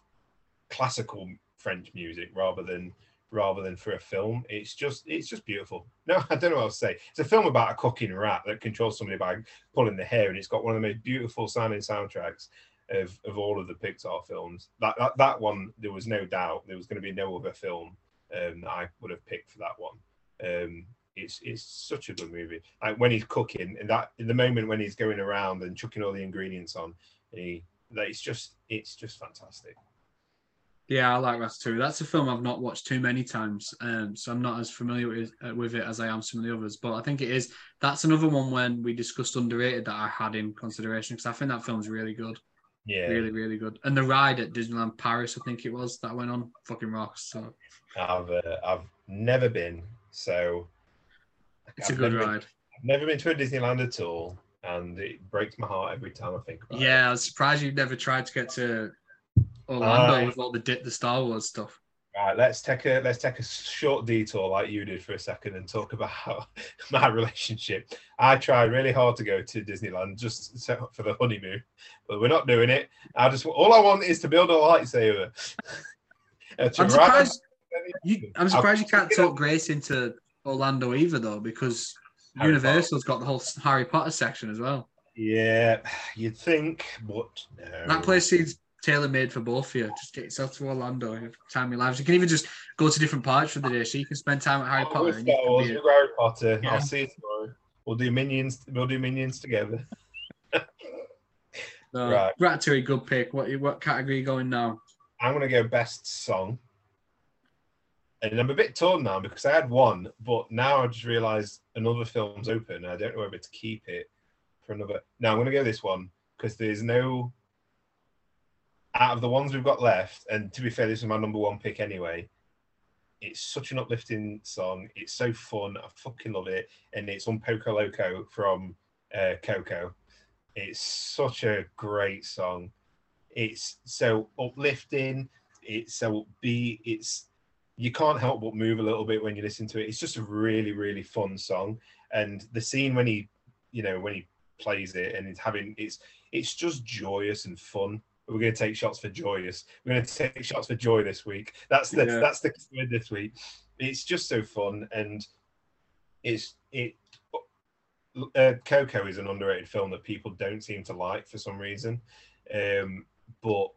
classical French music rather than rather than for a film. It's just it's just beautiful. No, I don't know what else to say. It's a film about a cooking rat that controls somebody by pulling the hair, and it's got one of the most beautiful sounding soundtracks of, of all of the Pixar films. That, that that one, there was no doubt there was going to be no other film um, that I would have picked for that one. Um, it's it's such a good movie. Like when he's cooking, and that in the moment when he's going around and chucking all the ingredients on, he that it's just it's just fantastic. yeah, I like that too. That's a film I've not watched too many times, um, so I'm not as familiar with, uh, with it as I am some of the others. But I think it is. That's another one when we discussed underrated that I had in consideration because I think that film's really good, Yeah, really, really good. And the ride at Disneyland Paris, I think it was that went on, fucking rocks. So I've uh, I've never been, so it's a I've good never been- ride. I've never been to a Disneyland at all, and it breaks my heart every time I think about it. Yeah, I was surprised you've never tried to get to Orlando with all the di- the Star Wars stuff. Right, let's take a let's take a short detour like you did for a second and talk about my relationship. I tried really hard to go to Disneyland just for the honeymoon, but we're not doing it. I just all I want is to build a lightsaber. I'm surprised. You, I'm surprised you can't talk Grace into Orlando either, though, because Harry Universal's got the whole Harry Potter section as well. Yeah, you'd think, but no. That place seems tailor made for both of you. Just get yourself to Orlando every time your lives. You can even just go to different parts for the day, so you can spend time at Harry Potter. with and you Star can Wars, be- Harry Potter. Yeah. I'll see you tomorrow. We'll do minions. We'll do minions together. No, Right. Ratatouille, good pick. What what category are you going now? I'm gonna go best song. And I'm a bit torn now because I had one, but now I just realised another film's open. I don't know whether to keep it for another. Now I'm gonna go this one because there's no out of the ones we've got left. And to be fair, this is my number one pick anyway. It's such an uplifting song. It's so fun. I fucking love it. And it's Un Poco Loco from uh, Coco. It's such a great song. It's so uplifting. It's so upbeat. It's you can't help but move a little bit when you listen to it. It's just a really, really fun song. And the scene when he, you know, when he plays it and he's having it's it's just joyous and fun. We're going to take shots for joyous. We're going to take shots for joy this week. That's the Yeah. that's the word this week. It's just so fun and it's it. Uh, Coco is an underrated film that people don't seem to like for some reason, um, but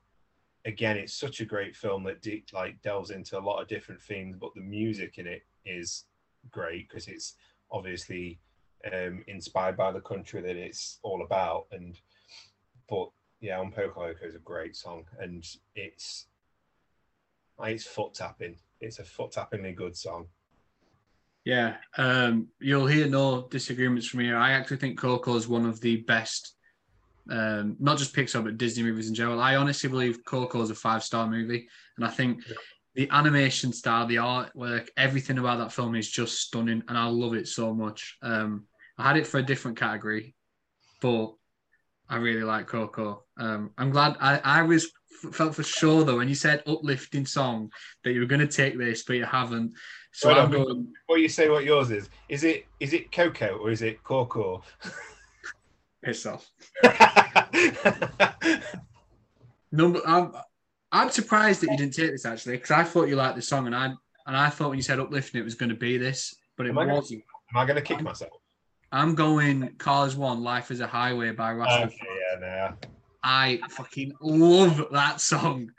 again, it's such a great film that de- like delves into a lot of different themes, But the music in it is great because it's obviously um, inspired by the country that it's all about. And but yeah, Un Poco Loco is a great song, and it's it's foot tapping. It's a foot tappingly good song. Yeah, um, you'll hear no disagreements from here. I actually think Coco is one of the best, um, not just Pixar but Disney movies in general. I honestly believe Coco is a five star movie, and I think the animation style, the artwork, everything about that film is just stunning, and I love it so much. Um, I had it for a different category, but I really like Coco. Um, I'm glad. I, I was felt for sure though when you said uplifting song that you were going to take this, but you haven't. So Wait, I'm going. Before you say what yours is, is it is it Coco or is it Coco? Piss off. Number. I'm. I'm surprised that you didn't take this actually because I thought you liked the song and I and I thought when you said uplifting it was going to be this, but it Am I gonna- wasn't. Am I going to kick myself? I'm going Cars One, Life is a Highway by Russell. Okay, yeah, nah. I fucking love that song.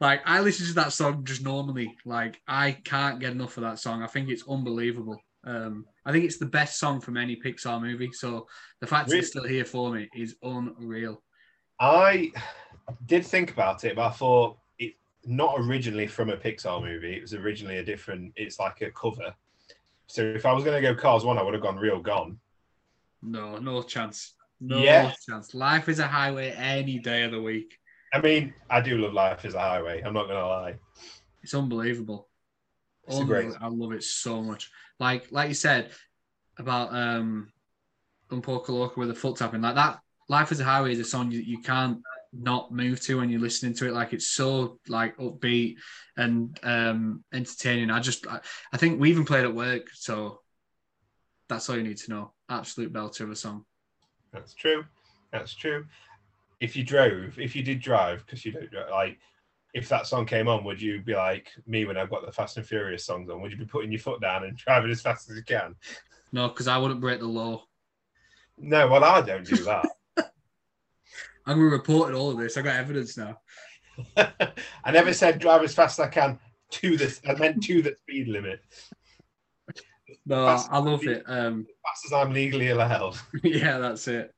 Like I listen to that song just normally. Like I can't get enough of that song. I think it's unbelievable. Um, I think it's the best song from any Pixar movie. So the fact that it's still here for me is unreal. I did think about it, but I thought it's not originally from a Pixar movie. It was originally a different. It's like a cover. So if I was going to go Cars One, I would have gone Real Gone. No, no chance. No Yeah. chance. Life is a highway any day of the week. I mean, I do love Life is a Highway. I'm not going to lie. It's unbelievable. It's a great- I love it so much. Like like you said about um Un Poco Loco with the foot tapping, like that Life is a Highway is a song you, you can't not move to when you're listening to it. Like it's so like upbeat and um entertaining. I just I, I think we even played at work, so that's all you need to know. Absolute belter of a song. That's true. That's true. If you drove, if you did drive, because you don't like, if that song came on, would you be like me when I've got the Fast and Furious songs on? Would you be putting your foot down and driving as fast as you can? No, because I wouldn't break the law. No, well, I don't do that. I'm gonna report all of this. I got evidence now. I never said drive as fast as I can to this. I meant to the speed limit, No, That's- I love it. Um, fast as I'm legally allowed. yeah, that's it.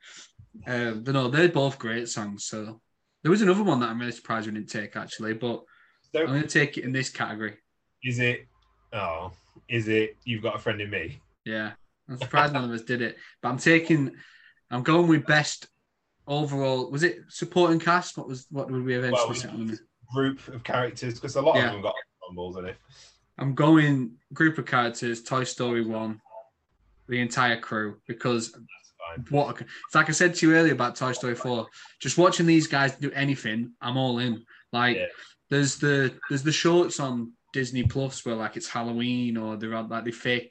Um, but no, they're both great songs. So there was another one that I'm really surprised we didn't take actually, but I'm going to take it in this category. is it? Oh, is it? You've got a friend in me. Yeah, I'm surprised none of us did it. But I'm taking, I'm going with best overall. Was it supporting cast? What was what would we eventually Well? Group of characters because a lot Yeah. of them got ensembles in it. I'm going group of characters. Toy Story one, the entire crew because What it's like I said to you earlier about Toy Story 4. Just watching these guys do anything, I'm all in. Like Yeah. there's the there's the shorts on Disney Plus where like it's Halloween or they're on like they fake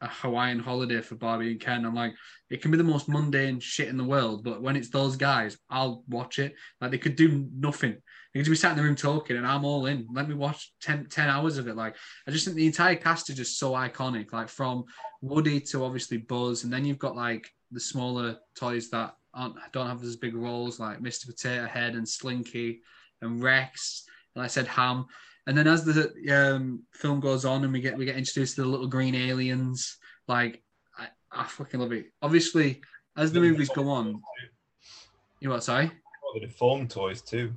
a Hawaiian holiday for Barbie and Ken. I'm like, it can be the most mundane shit in the world, but when it's those guys, I'll watch it. Like they could do nothing. Just be sat in the room talking and I'm all in. Let me watch 10, 10 hours of it. Like I just think the entire cast is just so iconic. Like from Woody to obviously Buzz, and then you've got like the smaller toys that aren't don't have as big roles, like Mr. Potato Head and Slinky and Rex, and I said Hamm. And then as the um, film goes on and we get we get introduced to the little green aliens, like I, I fucking love it. Obviously, as the movies go on, you know what? Sorry. The deformed toys too.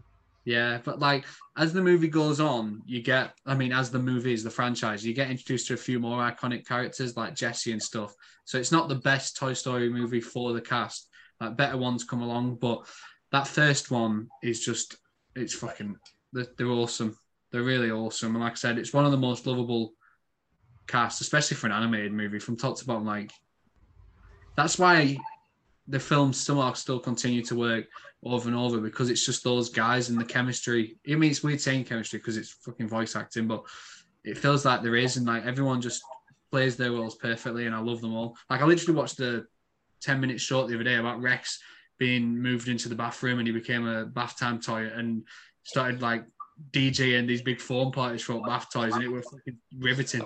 Yeah, but like as the movie goes on, you get, I mean, as the movie is the franchise, you get introduced to a few more iconic characters like Jessie and stuff. So it's not the best Toy Story movie for the cast. Like better ones come along, but that first one is just, it's fucking, they're, they're awesome. They're really awesome. And like I said, it's one of the most lovable casts, especially for an animated movie from top to bottom. Like, that's why the films somehow still continue to work over and over because it's just those guys and the chemistry. I mean, it's weird saying chemistry because it's fucking voice acting, but it feels like there is, and like everyone just plays their roles perfectly, and I love them all. Like I literally watched the ten minute short the other day about Rex being moved into the bathroom and he became a bath time toy and started like DJing these big foam parties for bath toys, and it was fucking riveting.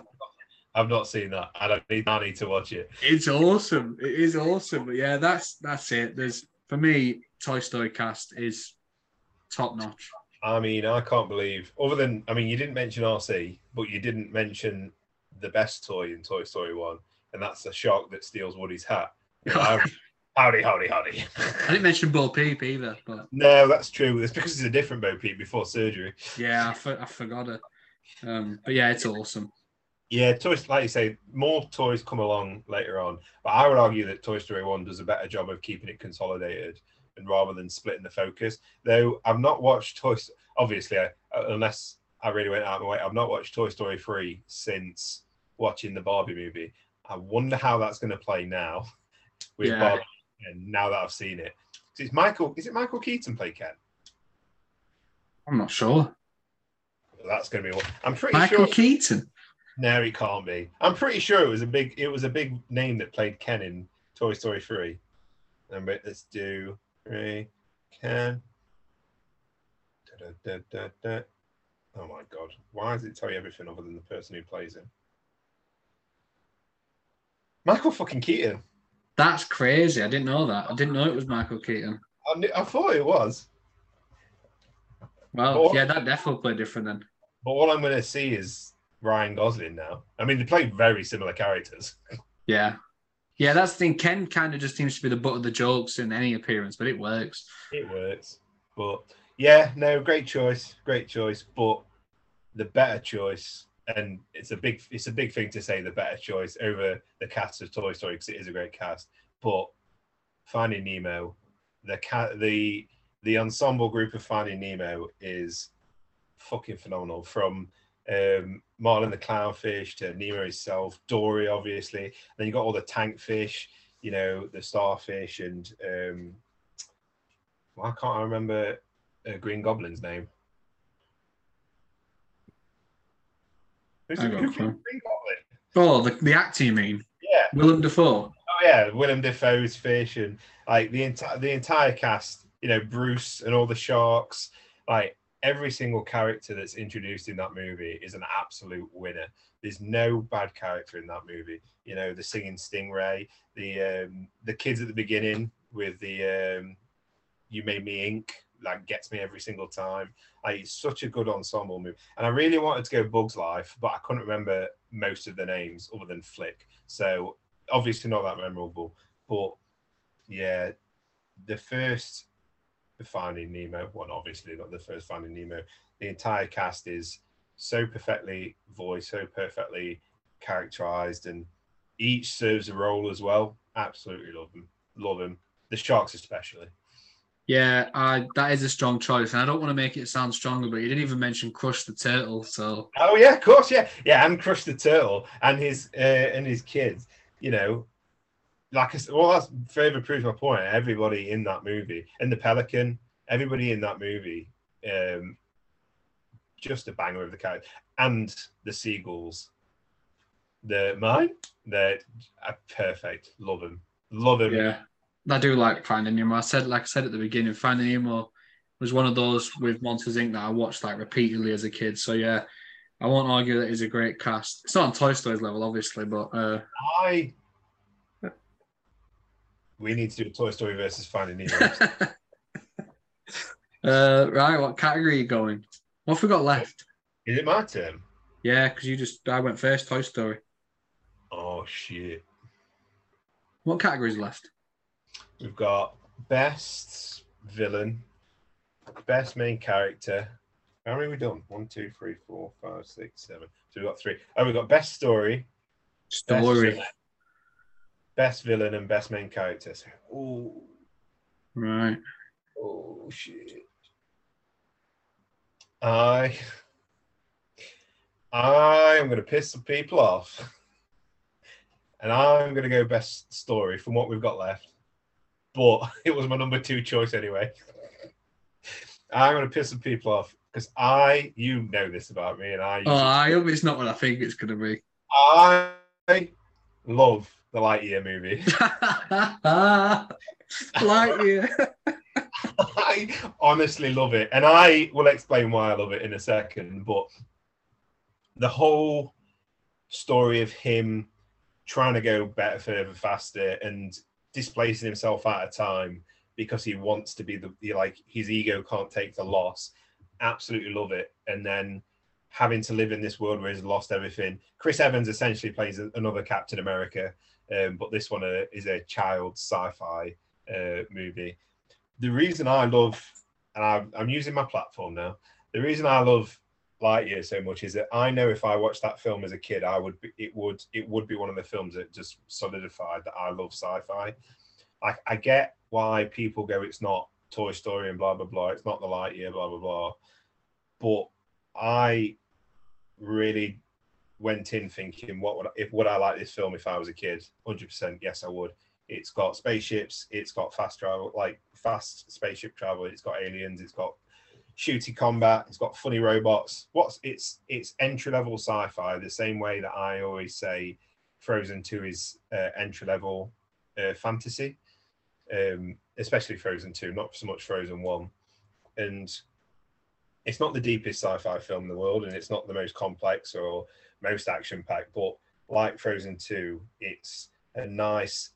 I've not seen that. I don't need. I need to watch it. It's awesome. It is awesome. But yeah, that's that's it. There's for me, Toy Story cast is top notch. I mean, I can't believe. Other than, I mean, you didn't mention RC, but you didn't mention the best toy in Toy Story One, and that's the shark that steals Woody's hat. Howdy, howdy, howdy. howdy. I didn't mention Bo Peep either, but no, that's true. It's because it's a different Bo Peep before surgery. yeah, I, for, I forgot it. Um, but yeah, it's awesome. Yeah, toys, like you say, more toys come along later on. But I would argue that Toy Story 1 does a better job of keeping it consolidated and rather than splitting the focus. Though I've not watched Toy obviously, I, uh, unless I really went out of my way. I've not watched Toy Story 3 since watching the Barbie movie. I wonder how that's going to play now with Yeah. Barbie. And now that I've seen it, 'Cause it's Michael. Is it Michael Keaton play Ken? I'm not sure. That's going to be one. I'm pretty Michael sure. Keaton. No, he can't be. I'm pretty sure it was a big. It was a big name that played Ken in Toy Story 3. And but let's do three. Ken. Da, da, da, da, da. Oh my god! Why does it tell you everything other than the person who plays him? Michael fucking Keaton. That's crazy. I didn't know that. I didn't know it was Michael Keaton. I, knew, I thought it was, Well, Oh. yeah, that definitely played different then. but all I'm going to see is Ryan Gosling now. I mean, they play very similar characters. Yeah. Yeah, that's the thing. Ken kind of just seems to be the butt of the jokes in any appearance, but it works. It works, but yeah, no, great choice, great choice. But the better choice, and it's a big, it's a big thing to say the better choice over the cast of Toy Story because it is a great cast. But Finding Nemo, the cat, the the ensemble group of Finding Nemo is fucking phenomenal. From um, Marlin the clownfish to Nemo himself, Dory, obviously. Then you got all the tank fish, you know, the starfish, and um, why can't I remember uh, Green Goblin's name? Who's the, got who it. plays Green Goblin? Oh, the, the actor you mean? Yeah, Willem Dafoe. oh yeah, Willem Dafoe's fish and like the entire the entire cast. You know, Bruce and all the sharks. Like every single character that's introduced in that movie is an absolute winner. There's no bad character in that movie. You know, the singing stingray, the um, the kids at the beginning with the um, "You Made Me Ink" like gets me every single time. Like, it's such a good ensemble movie, and I really wanted to go Bugs Life, but I couldn't remember most of the names other than Flick. So obviously not that memorable, but yeah, the first Finding Nemo, well, obviously not the first Finding Nemo. The entire cast is so perfectly voiced, so perfectly characterized, and each serves a role as well. Absolutely love them, love them. The sharks especially. Yeah, I, that is a strong choice. And I don't want to make it sound stronger, but you didn't even mention Crush the Turtle. So, Oh yeah, of course, yeah, yeah, and Crush the Turtle and his uh, and his kids. You know, like I said, well, that's further proves my point. Everybody in that movie, in the Pelican, everybody in that movie, um, just a banger of the character, and the seagulls. The mine, they're uh, perfect. Love them, love them. yeah, I do like Finding Nemo. I said, like I said at the beginning, Finding Nemo was one of those with Monsters Inc. that I watched like repeatedly as a kid. So, yeah, I won't argue that it's a great cast. It's not on Toy Story's level, obviously, but uh, I. We need to do a Toy Story versus Finding Nemo. uh, right, what category are you going? What have we got left? Is it my turn? Yeah, because you just, I went first, Toy Story. Oh shit. What categories left? We've got best villain, best main character. How many we done? One, two, three, four, five, six, seven. So we've got three. Oh, we've got best story, Story. villain, best villain, and best main character. So, oh, Right. oh shit. I, I am gonna piss some people off, and I'm gonna go best story from what we've got left. But it was my number two choice anyway. I'm gonna piss some people off because I, you know this about me, and I, Oh, I hope it's not what I think it's going to be. I love the Lightyear movie. Lightyear. I honestly love it, and I will explain why I love it in a second. But the whole story of him trying to go better, further, faster, and displacing himself at a time because he wants to be the he, like his ego can't take the loss. Absolutely love it, and then having to live in this world where he's lost everything. Chris Evans essentially plays another Captain America, um, but this one uh, is a child sci-fi uh, movie. The reason I love, and I'm, I'm using my platform now. The reason I love Lightyear so much is that I know if I watched that film as a kid, I would be, it would it would be one of the films that just solidified that I love sci-fi. I, I get why people go it's not Toy Story and blah blah blah. It's not the Lightyear blah blah blah. But I really went in thinking, what would I, if would I like this film if I was a kid? Hundred percent, yes, I would. It's got spaceships, it's got fast travel, like fast spaceship travel. It's got aliens, it's got shooty combat, it's got funny robots. What's it's it's entry level sci-fi. The same way that I always say, Frozen Two is uh, entry level uh, fantasy, um, especially Frozen Two, not so much Frozen One, and it's not the deepest sci-fi film in the world, and it's not the most complex or most action-packed, but like Frozen Two, it's a nice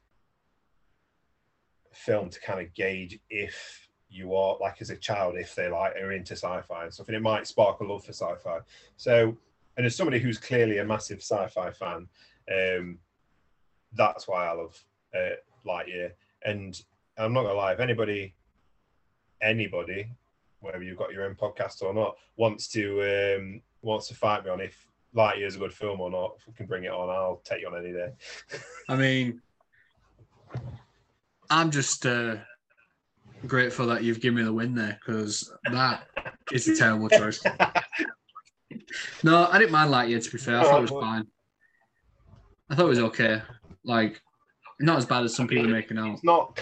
film to kind of gauge if you are like as a child if they like are into sci-fi and stuff and it might spark a love for sci-fi. So and as somebody who's clearly a massive sci-fi fan um that's why i love uh, lightyear. And i'm not gonna lie if anybody anybody whether you've got your own podcast or not wants to um wants to fight me on if lightyear is a good film or not if we can bring it on i'll take you on any day I mean, I'm just uh, grateful that you've given me the win there because that is a terrible choice. No, I didn't mind Lightyear to be fair. I thought it was fine. I thought it was okay. Like, not as bad as some people are making out. It's not.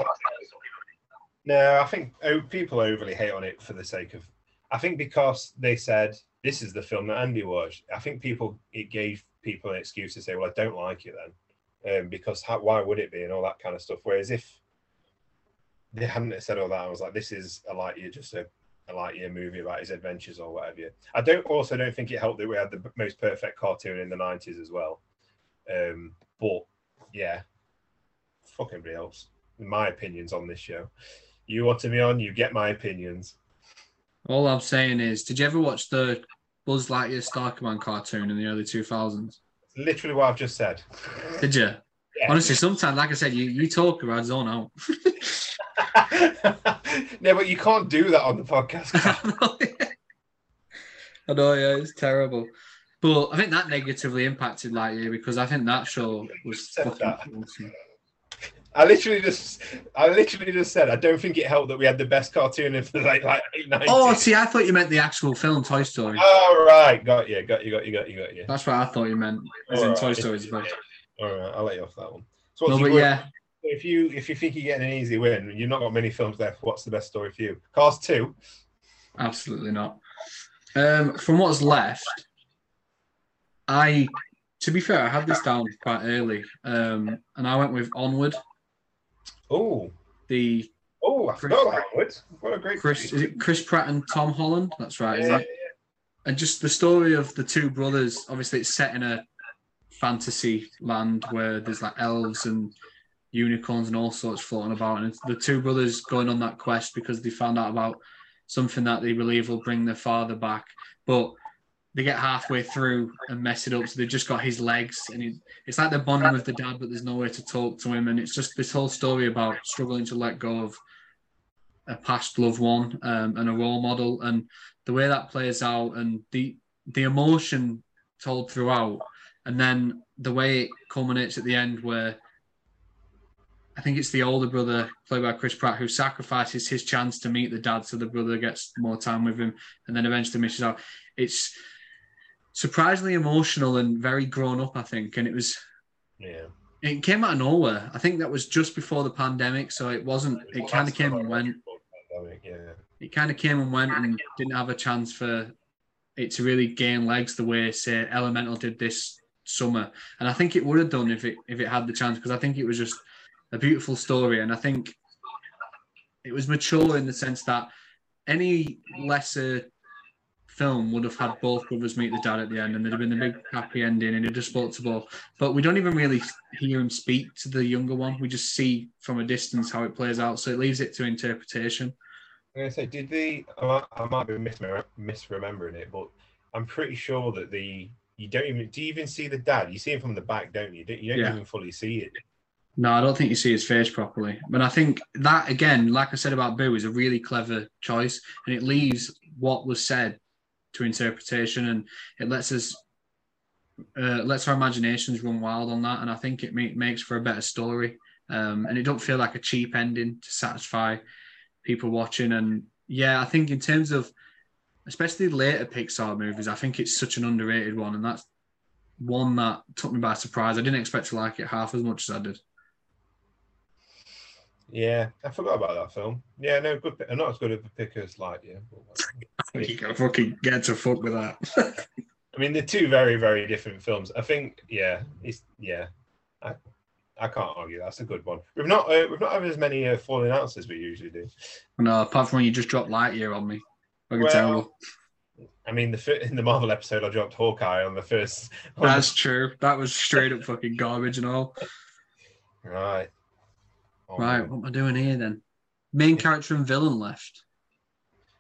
No, I think people overly hate on it for the sake of. I think because they said this is the film that Andy watched. I think people it gave people an excuse to say, "Well, I don't like it then," um, because how, why would it be and all that kind of stuff. Whereas if they hadn't said all that, I was like, "This is a light year, just a, a Lightyear movie about his adventures or whatever." I don't also don't think it helped that we had the most perfect cartoon in the '90s as well. Um, but yeah, fuck everybody else. My opinions on this show. You want to be on, you get my opinions. All I'm saying is, did you ever watch the Buzz Lightyear Star Command cartoon in the early 2000s? Literally what I've just said. Did you? Yeah. Honestly, sometimes, like I said, you, you talk about zone out. no, but you can't do that on the podcast. I know, yeah, it's terrible. But I think that negatively impacted Lightyear because I think that show was fucking that. awesome. I literally just, I literally just said, I don't think it helped that we had the best cartoon in the like, like late 90s. Oh, see, I thought you meant the actual film Toy Story. Oh, right, got you, got you, got you, got you, got you. That's what I thought you meant. As in All Toy right. Story's the. All right, I'll let you off that one. So No, but yeah, if you if you think you're getting an easy win, you've not got many films left. What's the best story for you? Cars two. absolutely not. Um, from what's left, I, to be fair, I had this down quite early, um, and I went with Onward, Oh, the oh, I forgot that. What a great Chris, is it Chris Pratt and Tom Holland? That's right, Yeah, it? and just the story of the two brothers. Obviously, it's set in a fantasy land where there's like elves and unicorns and all sorts floating about, and it's the two brothers going on that quest because they found out about something that they believe will bring their father back, but they get halfway through and mess it up, so they've just got his legs, and it, it's like they're bonding with the dad, but there's no way to talk to him, and it's just this whole story about struggling to let go of a past loved one um, and a role model, and the way that plays out and the the emotion told throughout and then the way it culminates at the end where I think it's the older brother played by Chris Pratt who sacrifices his chance to meet the dad so the brother gets more time with him and then eventually misses out. It's surprisingly emotional and very grown up, I think. And it was yeah. it came out of nowhere. I think that was just before the pandemic, so it wasn't it kind of came and went Yeah. it kind of came and went and didn't have a chance for it to really gain legs the way say Elemental did this summer. And I think it would have done if it if it had the chance because I think it was just a beautiful story and I think it was mature in the sense that any lesser film would have had both brothers meet the dad at the end and there'd have been a big happy ending and it just spoke to both. But we don't even really hear him speak to the younger one. We just see from a distance how it plays out. So it leaves it to interpretation. I'm gonna say, did the I might, I might be misremem- misremembering it, but I'm pretty sure that the you don't even do you even see the dad? You see him from the back, don't you? You don't, you don't Yeah. even fully see it. No, I don't think you see his face properly. But I think that again, like I said about Boo, is a really clever choice, and it leaves what was said to interpretation, and it lets us uh, lets our imaginations run wild on that. And I think it make, makes for a better story, um, and it don't feel like a cheap ending to satisfy people watching. And yeah, I think in terms of especially later Pixar movies. I think it's such an underrated one, and that's one that took me by surprise. I didn't expect to like it half as much as I did. Yeah, I forgot about that film. Yeah, no, good. pick- Not as good of a pick as Lightyear. I think you can fucking get to fuck with that. I mean, they're two very, very different films. I think, yeah, it's yeah. I, I can't argue. That's a good one. We've not uh, we've not had as many uh, falling outs as we usually do. no, apart from when you just dropped Lightyear on me. Fucking Well, terrible. I mean, the in the Marvel episode, I dropped Hawkeye on the first. on That's true. That was straight up fucking garbage and all. the- right. Oh, Right, what am I doing here then? Main character and villain left.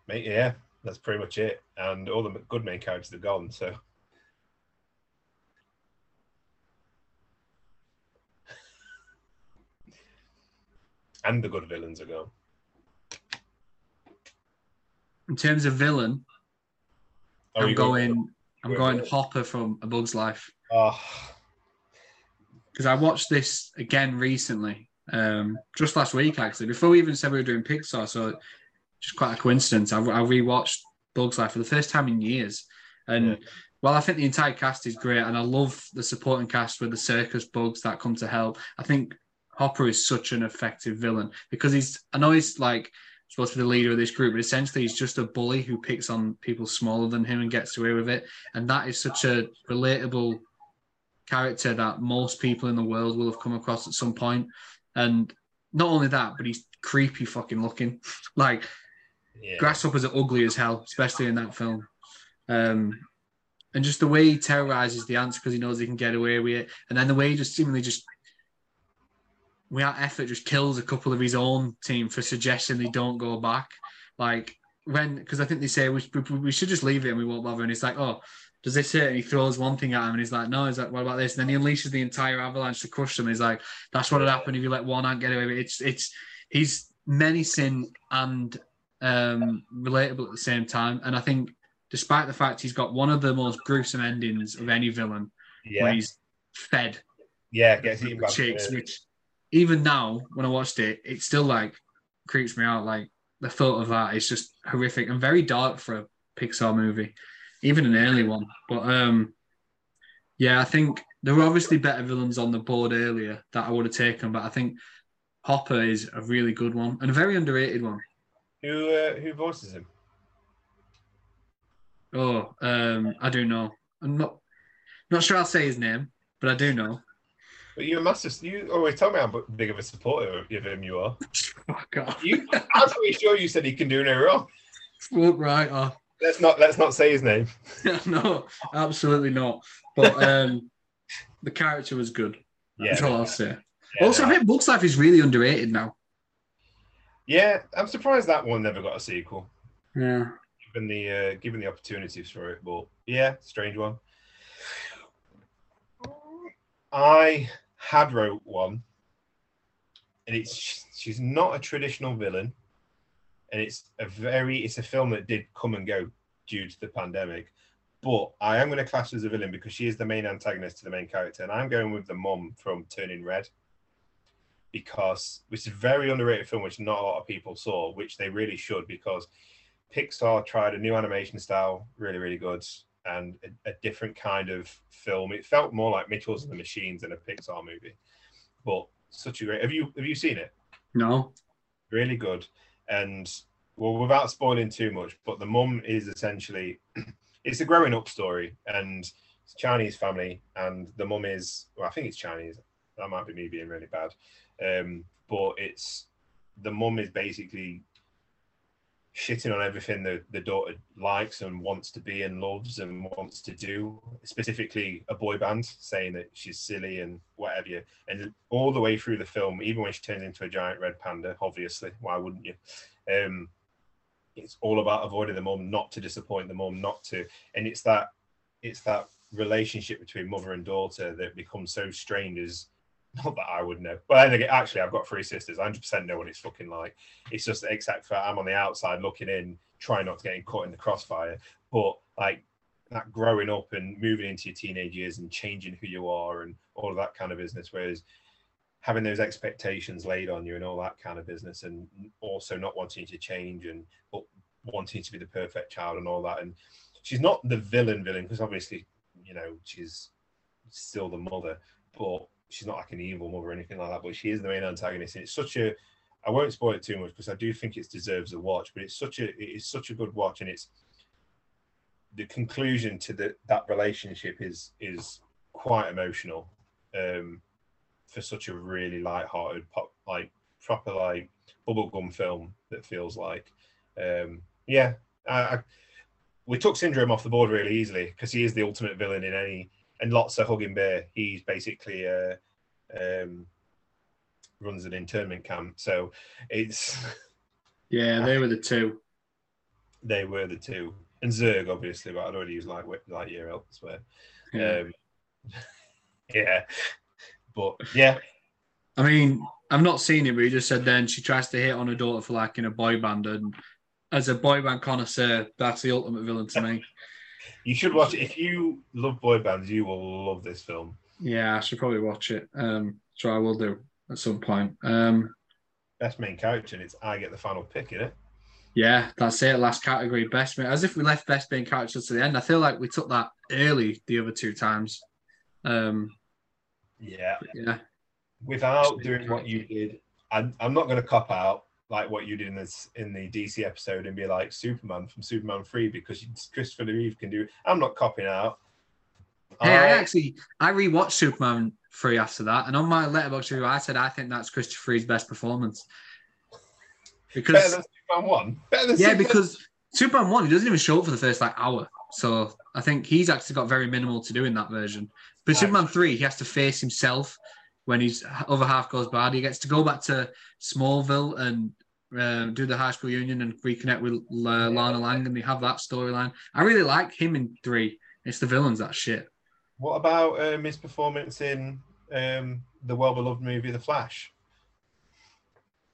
Mate, yeah, that's pretty much it. And all the good main characters are gone. So. And the good villains are gone. In terms of villain, Oh, I'm got- going. I'm going wait. Hopper from A Bug's Life ah. Oh, because I watched this again recently, um, just last week actually. Before we even said we were doing Pixar, so just quite a coincidence. I, I rewatched Bug's Life for the first time in years, and Yeah. while I think the entire cast is great, and I love the supporting cast with the circus bugs that come to help, I think Hopper is such an effective villain because he's. I know he's like supposed to be the leader of this group, but essentially he's just a bully who picks on people smaller than him and gets away with it. And that is such a relatable character that most people in the world will have come across at some point. And not only that, but he's creepy fucking looking. like yeah. grasshoppers are ugly as hell, especially in that film. Um, and just the way he terrorizes the ants because he knows he can get away with it, and then the way he just seemingly just without effort just kills a couple of his own team for suggesting they don't go back. Like when because I think they say we, we, we should just leave it and we won't bother. And he's like, oh, does this hurt? And he throws one thing at him and he's like, no. He's like, what about this? And then he unleashes the entire avalanche to crush them. He's like, that's what would happen if you let one ant get away with it. It's it's he's menacing and um, relatable at the same time. And I think despite the fact he's got one of the most gruesome endings of any villain, yeah. where he's fed Yeah, gets eaten by chicks, which even now when I watched it, it still like creeps me out. Like the thought of that is just horrific and very dark for a Pixar movie, even an early one. But um, yeah, I think there were obviously better villains on the board earlier that I would have taken, but I think Hopper is a really good one and a very underrated one. Who uh, who voices him? Oh, um, I do know. I'm not not sure I'll say his name, but I do know. But you're a massive. You always tell me how big of a supporter of him you are. Off. You, I'm pretty sure you said he can do no wrong. Fuck right off. Let's not let's not say his name. no, absolutely not. But um, the character was good. That's Yeah. all I'll say. Yeah, also, I think Bug's Life is really underrated now. yeah, I'm surprised that one never got a sequel, Yeah. given the uh, given the opportunities for it. But yeah, strange one. I had wrote one, and it's she's not a traditional villain, and it's a very it's a film that did come and go due to the pandemic. But I am going to class her as a villain because she is the main antagonist to the main character, and I'm going with the mom from Turning Red because which is a very underrated film, which not a lot of people saw, which they really should because Pixar tried a new animation style, really really good, and a, a different kind of film. It felt more like Mitchell's and the Machines than a Pixar movie, but such a great. Have you have you seen it? No. really good. And well, without spoiling too much, but the mum is essentially it's a growing up story, and it's Chinese family, and the mum is well, I think it's Chinese. That might be me being really bad, um, but it's the mum is basically shitting on everything the, the daughter likes and wants to be and loves and wants to do, specifically a boy band, saying that she's silly and whatever. And all the way through the film, even when she turns into a giant red panda, obviously, why wouldn't you? Um, it's all about avoiding the mum, not to disappoint the mum, not to, and it's that, it's that relationship between mother and daughter that becomes so strained as not that I would know. But then actually, I've got three sisters. I 100% know what it's fucking like. It's just except for I'm on the outside looking in, trying not to get caught in the crossfire. But like that growing up and moving into your teenage years and changing who you are and all of that kind of business. Whereas having those expectations laid on you and all that kind of business, and also not wanting to change and but wanting to be the perfect child and all that. And she's not the villain villain because obviously, you know, she's still the mother, but she's not like an evil mother or anything like that. But she is the main antagonist, and it's such a I won't spoil it too much because I do think it deserves a watch. But it's such a it is such a good watch, and it's the conclusion to the, that relationship is is quite emotional um, for such a really light-hearted pop like proper like bubblegum film that feels like um, yeah I, I, we took syndrome off the board really easily because he is the ultimate villain in any and Lots-o'-Huggin' Bear he's basically uh, um, runs an internment camp so it's yeah they were the two they were the two and Zurg, obviously, but I'd already used light Lightyear elsewhere. Yeah. Um, yeah, but yeah. I mean, I've not seen it, but you just said then she tries to hit on her daughter for like in a boy band, and as a boy band connoisseur, that's the ultimate villain to me. you should watch it if you love boy bands. You will love this film. Yeah, I should probably watch it. Um, so I will do at some point. Um, Best main character, and it's I get the final pick in it. Yeah, that's it. Last category, best mate. As if we left best main characters to the end. I feel like we took that early the other two times. Um, yeah, yeah. Without doing what you did, I'm, I'm not going to cop out like what you did in this in the DC episode and be like Superman from Superman Three because Christopher Reeve can do. I'm not copying out. Hey, I, I actually I rewatched Superman Three after that, and on my Letterboxd review, I said I think that's Christopher Reeve's best performance because Superman one. Better than yeah, Superman. because Superman one he doesn't even show up for the first like hour. So I think he's actually got very minimal to do in that version. But Superman three, he has to face himself when his other half goes bad. He gets to go back to Smallville and uh, do the high school union and reconnect with uh, Lana Lang, and they have that storyline. I really like him in three. It's the villains that shit. What about um, his performance in um, the well beloved movie The Flash?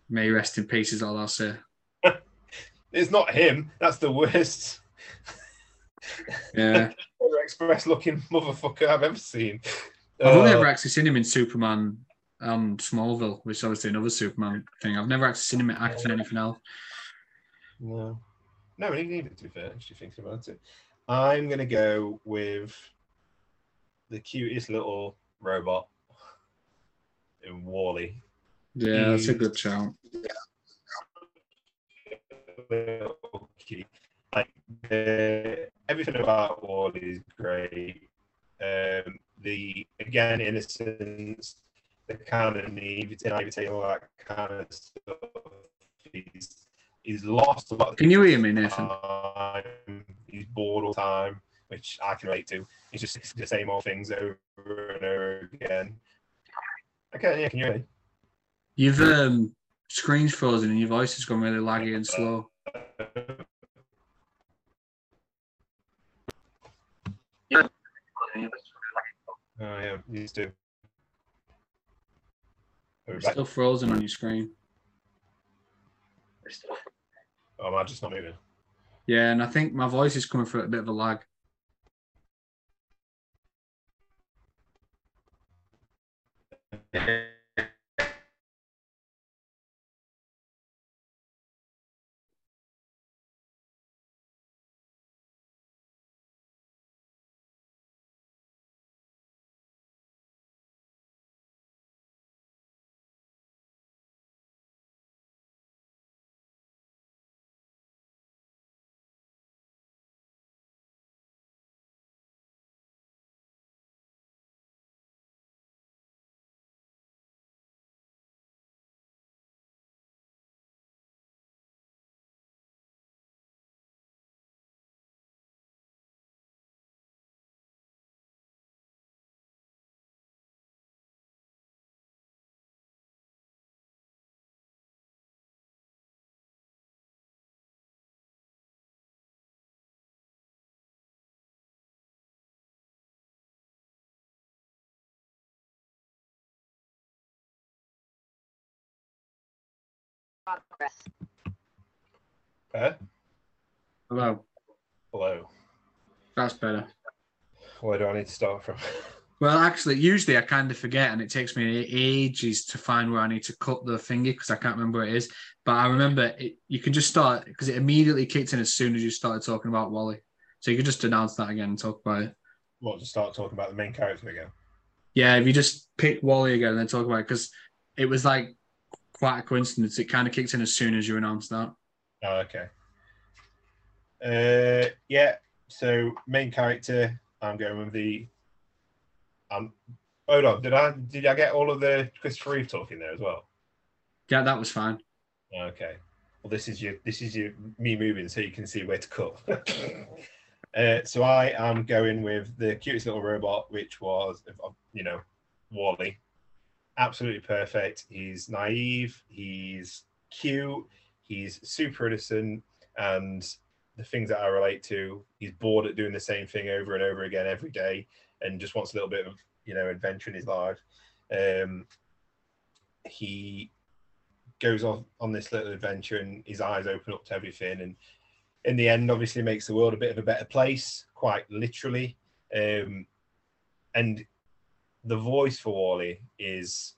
May rest in peace is all I'll say. it's not him. That's the worst. Yeah. Express looking motherfucker I've ever seen. I've only uh, ever actually seen him in Superman and Smallville, which is obviously another Superman thing. I've never actually seen him act in anything else. No. No, he needed to be fair, actually thinking about it. I'm gonna go with the cutest little robot in WALL-E. Yeah, that's a good shout. Like uh, everything about Ward is great. Um, the again innocence, the kind of naivety, naivety, all that kind of stuff. He's he's lost a lot. Can you hear me, Nathan? Time. He's bored all the time, which I can relate to. He's just the same old things over and over again. Okay, yeah, can you hear me? You've um, screen's frozen and your voice has gone really laggy and slow. Oh yeah, used to. It's still frozen on your screen. Oh, am I just not moving? Yeah, and I think my voice is coming through a bit of a lag. progress. Okay. Hello. Hello. That's better. Where do I need to start from? Well, actually, usually I kind of forget, and it takes me ages to find where I need to cut the finger because I can't remember where it is. But I remember it, you can just start because it immediately kicked in as soon as you started talking about WALL-E. So you could just announce that again and talk about it. What to start talking about the main character again? Yeah, if you just pick WALL-E again and then talk about it because it was like quite a coincidence. It kind of kicked in as soon as you announced that. Oh, okay. Uh, yeah. So main character, I'm going with the um, hold on. Did I did I get all of the Christopher Reeve talking there as well? Yeah, that was fine. Okay. Well, this is your this is your me moving, so you can see where to cut. uh, so I am going with the cutest little robot, which was you know WALL-E. Absolutely perfect. He's naive. He's cute. He's super innocent, and the things that I relate to. He's bored at doing the same thing over and over again every day and just wants a little bit of you know adventure in his life. Um, he goes off on this little adventure, and his eyes open up to everything, and in the end, obviously makes the world a bit of a better place, quite literally. Um, and the voice for WALL-E is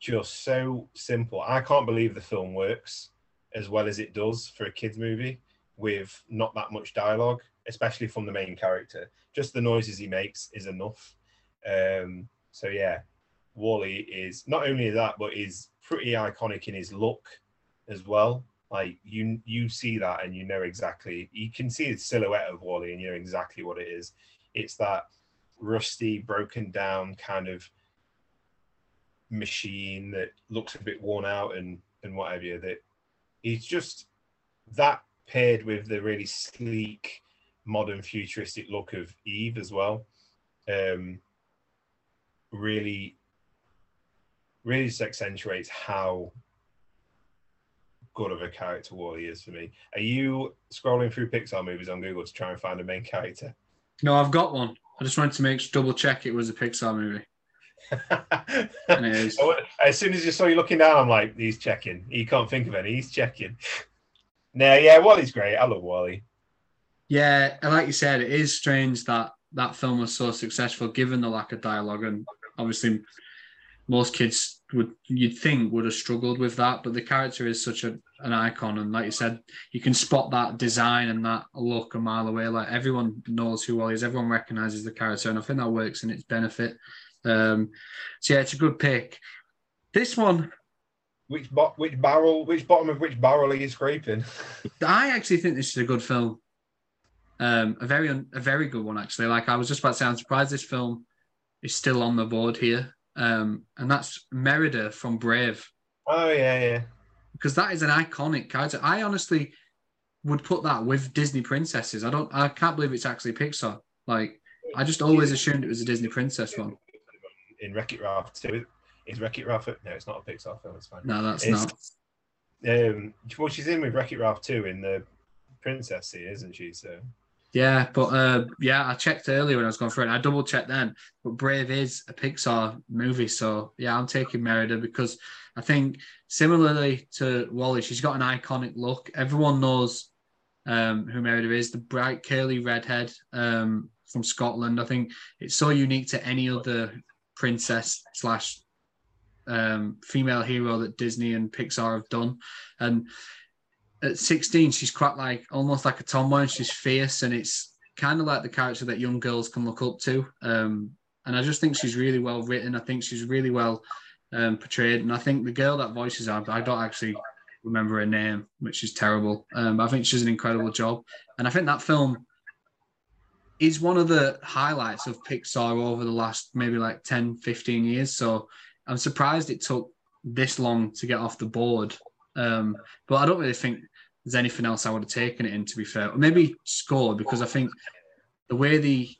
just so simple. I can't believe the film works as well as it does for a kids movie with not that much dialogue especially from the main character. Just the noises he makes is enough. Um, so yeah, WALL-E is not only that, but is pretty iconic in his look as well. Like you, you see that and you know exactly. You can see the silhouette of WALL-E and you know exactly what it is. It's that rusty, broken down kind of machine that looks a bit worn out and and whatever. That he's just that paired with the really sleek modern futuristic look of Eve as well. Um, really, really just accentuates how good of a character WALL-E is for me. Are you scrolling through Pixar movies on Google to try and find a main character? No, I've got one. I just wanted to make double check it was a Pixar movie. and it is. As soon as you saw you looking down, I'm like, he's checking. He can't think of any. He's checking. No, yeah, WALL-E's great. I love WALL-E. Yeah, and like you said, it is strange that that film was so successful given the lack of dialogue, and obviously most kids would you'd think would have struggled with that. But the character is such a, an icon, and like you said, you can spot that design and that look a mile away. Like everyone knows who WALL-E is, everyone recognizes the character, and I think that works in its benefit. Um, so yeah, it's a good pick. This one, which bo- which barrel, which bottom of which barrel are you scraping? I actually think this is a good film. Um, a very a very good one actually. Like I was just about to say, I'm surprised this film is still on the board here. Um, and that's Merida from Brave. Oh yeah, yeah. Because that is an iconic character. I honestly would put that with Disney princesses. I don't. I can't believe it's actually Pixar. Like I just always assumed it was a Disney princess one. In Wreck It Ralph too. Is Wreck It Ralph? No, it's not a Pixar film. It's fine. No, that's it's, not. Um, well, she's in with Wreck It Ralph too in the princess scene, isn't she? So yeah, but uh, yeah, I checked earlier when I was going through it. I double checked then, but Brave is a Pixar movie, so yeah, I'm taking Merida because I think similarly to WALL-E, she's got an iconic look. Everyone knows um, who Merida is, the bright curly redhead um, from Scotland. I think it's so unique to any other princess slash um, female hero that Disney and Pixar have done, and at 16, she's quite like almost like a tomboy and she's fierce and it's kind of like the character that young girls can look up to. Um, and I just think she's really well written. I think she's really well um, portrayed. And I think the girl that voices her, I don't actually remember her name, which is terrible. Um, I think she's an incredible job. And I think that film is one of the highlights of Pixar over the last maybe like 10, 15 years. So I'm surprised it took this long to get off the board. Um, but I don't really think there's anything else I would have taken it in. To be fair, or maybe score because I think the way the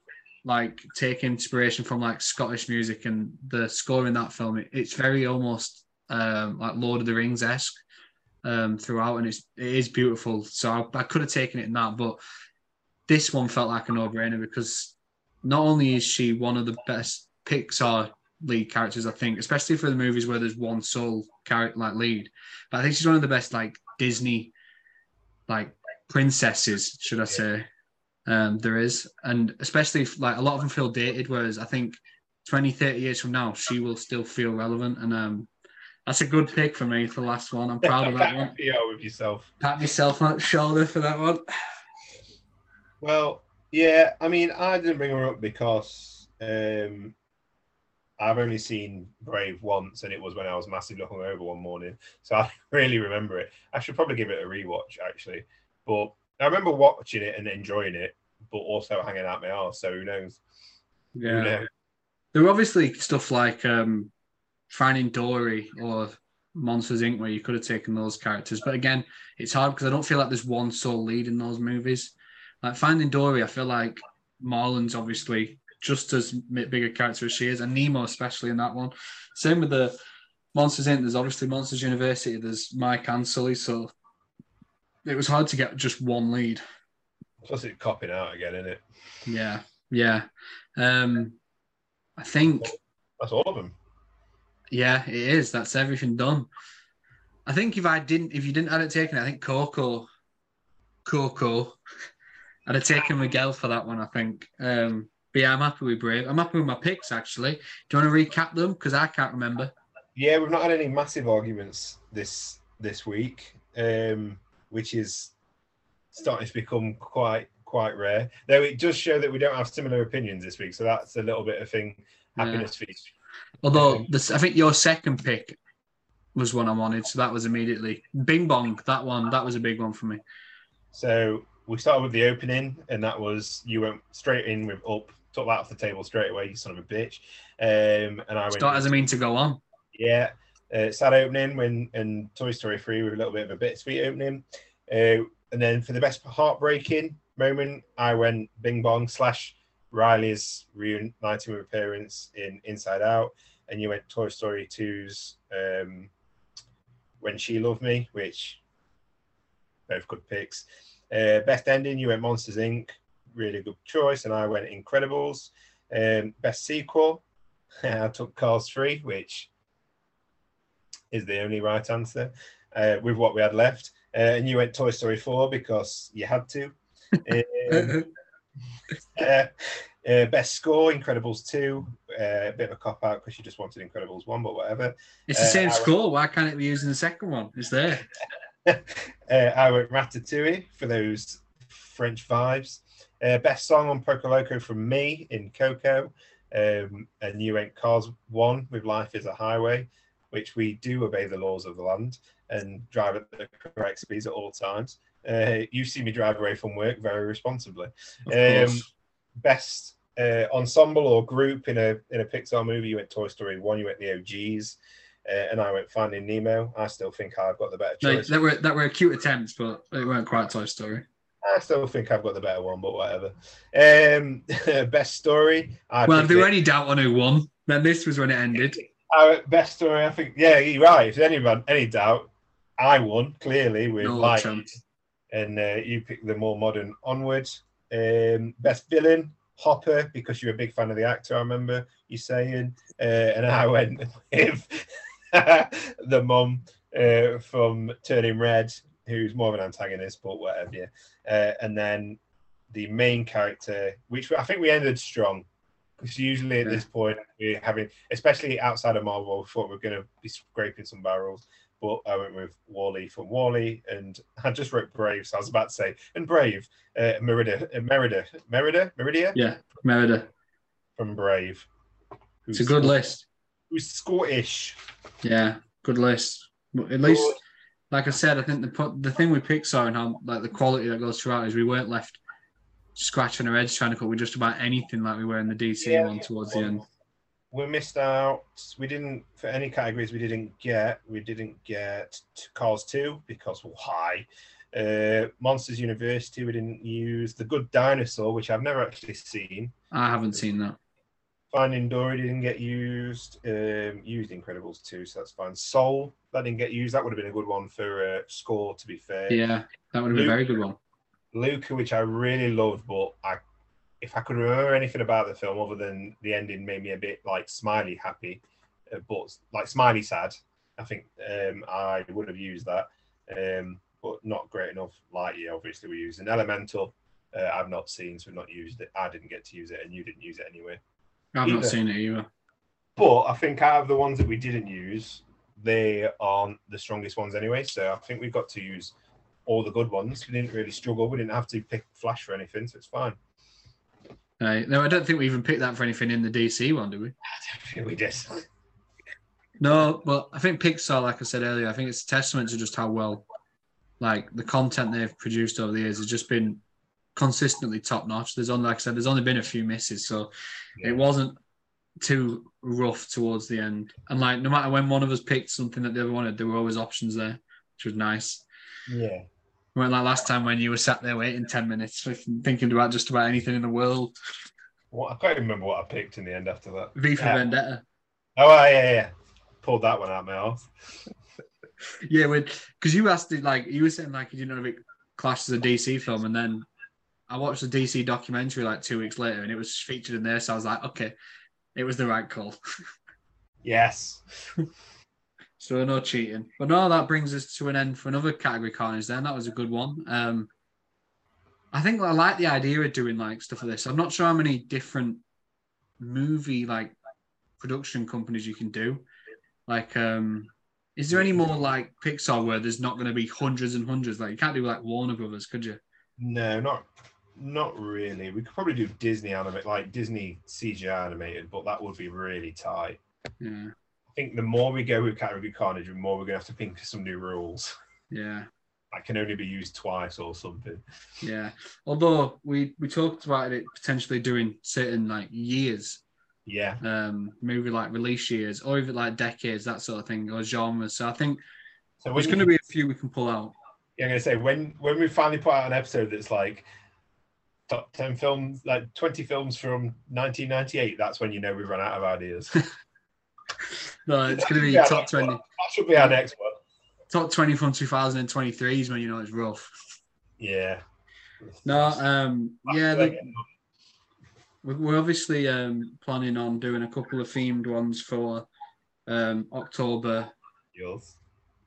like take inspiration from like Scottish music and the score in that film, it, it's very almost um, like Lord of the Rings esque um, throughout, and it's it is beautiful. So I, I could have taken it in that, but this one felt like a no brainer because not only is she one of the best Pixar lead characters, I think, especially for the movies where there's one sole character like lead, but I think she's one of the best like Disney like princesses, should I say? Um, there is, and especially if, like a lot of them feel dated. Whereas I think 20, 30 years from now, she will still feel relevant. And um, that's a good pick for me for the last one. I'm proud of that one. Yeah, with yourself. Pat myself on the shoulder for that one. Well, yeah, I mean, I didn't bring her up because um, I've only seen Brave once, and it was when I was massively hungover one morning. So I really remember it. I should probably give it a rewatch, actually. But I remember watching it and enjoying it, but also hanging out my arse. So who knows? Who Yeah. knows? There were obviously stuff like um, Finding Dory or Monsters Inc. where you could have taken those characters, but again, it's hard because I don't feel like there's one sole lead in those movies. Like Finding Dory, I feel like Marlin's obviously just as big a character as she is, and Nemo especially in that one. Same with the Monsters Inc. There's obviously Monsters University. There's Mike and Sully, so it was hard to get just one lead. Plus, it's copping out again, isn't it? Yeah, yeah. Um, I think That's all of them. Yeah, it is. That's everything done. I think if I didn't, if you didn't have it taken, I think Coco, Coco, I'd have taken Miguel for that one. I think. Um, but yeah, I'm happy with Brave. I'm happy with my picks actually. Do you want to recap them? Because I can't remember. Yeah, we've not had any massive arguments this this week, um, which is starting to become quite quite rare. Though it does show that we don't have similar opinions this week, so that's a little bit of thing. Happiness for you. Although Um, this, I think your second pick was one I wanted, so that was immediately Bing Bong. That one, that was a big one for me. So we started with the opening, and that was you went straight in with up, took that off the table straight away, you son of a bitch. Um, and I went Start as I mean to go on. Yeah, uh, sad opening when and Toy Story three with a little bit of a bittersweet opening, uh, and then for the best heartbreaking moment, I went Bing Bong slash Riley's reuniting with her parents in Inside Out, and you went Toy Story 2's um, When She Loved Me, which both good picks. Uh, best ending, you went Monsters Inc. Really good choice, and I went Incredibles. Um, best sequel, I took Cars 3, which is the only right answer uh, with what we had left. Uh, and you went Toy Story 4 because you had to. Um, uh, uh, best score, Incredibles 2. Uh, a bit of a cop out because you just wanted Incredibles 1, but whatever. It's the Uh, same I- score. Why can't it be used in the second one? It's there. uh, I went Ratatouille for those French vibes. Uh, best song Un Poco Loco from me in Coco. Um, and you went Cars 1 with Life is a Highway, which we do obey the laws of the land and drive at the correct speeds at all times. Uh, you see me drive away from work very responsibly. Um. Best uh, ensemble or group in a in a Pixar movie, you went Toy Story 1, you went the OGs. Uh, and I went Finding Nemo. I still think I've got the better choice. that were that were cute attempts, but they weren't quite Toy Story. I still think I've got the better one, but whatever. Um, best story. I well, if there were any doubt on who won, then this was when it ended. Uh, best story. I think. Yeah, you're right. If there's anyone any doubt, I won clearly with No like, chance. and uh, you picked the more modern onwards. Um, best villain. Hopper, because you're a big fan of the actor, I remember you saying, uh, and I went with the mum uh, from Turning Red, who's more of an antagonist, but whatever. Yeah. Uh, and then the main character, which I think we ended strong, because usually at Yeah. this point we're having, especially outside of Marvel, we thought we are going to be scraping some barrels. But I went with WALL-E from WALL-E, and I just wrote Brave, so I was about to say, and Brave, uh, Merida, uh, Merida, Merida, Meridia Yeah, Merida. from Brave. It's a good list. Who's Scottish? Yeah, good list. But at least, like I said, I think the the thing with Pixar and how like the quality that goes throughout is we weren't left scratching our heads trying to cut with just about anything like we were in the DC Yeah. one towards the end. We missed out. We didn't for any categories. We didn't get. We didn't get Cars two because why? Uh, Monsters University. We didn't use the Good Dinosaur, which I've never actually seen. I haven't seen that. Finding Dory didn't get used. Um, used Incredibles too, so that's fine. Soul that didn't get used. That would have been a good one for uh, score. To be fair, Yeah, that would have been a very good one. Luca, which I really loved, but I, if I could remember anything about the film other than the ending, made me a bit like smiley happy, uh, but like smiley sad. I think um, I would have used that, um, but not great enough. Lightyear, obviously, we're using Elemental. uh, I've not seen, so we've not used it. I didn't get to use it, and you didn't use it anyway. I've not seen it either. But I think out of the ones that we didn't use, they aren't the strongest ones anyway. So I think we've got to use all the good ones. We didn't really struggle. We didn't have to pick Flash for anything, so it's fine. Right. No, I don't think we even picked that for anything in the DC one, do we? I don't think we did. No, but I think Pixar, like I said earlier, I think it's a testament to just how well, like the content they've produced over the years has just been consistently top notch. There's only, like I said, there's only been a few misses, so Yeah. it wasn't too rough towards the end. And like, no matter when one of us picked something that the other wanted, there were always options there, which was nice. Yeah. When like last time when you were sat there waiting ten minutes, thinking about just about anything in the world, What I can't even remember what I picked in the end after that. V for Yeah. Vendetta. Oh yeah, yeah, yeah. Pulled that one out of my mouth. Yeah, because you asked it like you were saying like you didn't know if it clashed as a DC film, and then I watched the DC documentary like two weeks later, and it was featured in there. So I was like, okay, it was the right call. Yes. So no cheating. But no, that brings us to an end for another category carnage. Then that was a good one. Um, I think I like the idea of doing like stuff like this. I'm not sure how many different movie like production companies you can do. Like, um, is there any more like Pixar where there's not going to be hundreds and hundreds? Like, you can't do like Warner Brothers, could you? No, not not really. We could probably do Disney animate like Disney CGI animated, but that would be really tight. Yeah, I think the more we go with category carnage, the more we're gonna have to think of some new rules. yeah, That can only be used twice or something. yeah. Although we we talked about it potentially doing certain like years Yeah. um maybe like release years or even like decades that sort of thing or genres so i think So there's going to be a few we can pull out Yeah, I'm gonna say when when we finally put out an episode that's like top ten films, like twenty films from 1998, that's when you know we've run out of ideas. no it's going to be top that's what- 20 that should be our next one. top 20 from 2023 is when you know it's rough Yeah. no um yeah the, we- we're obviously um planning on doing a couple of themed ones for um october yours.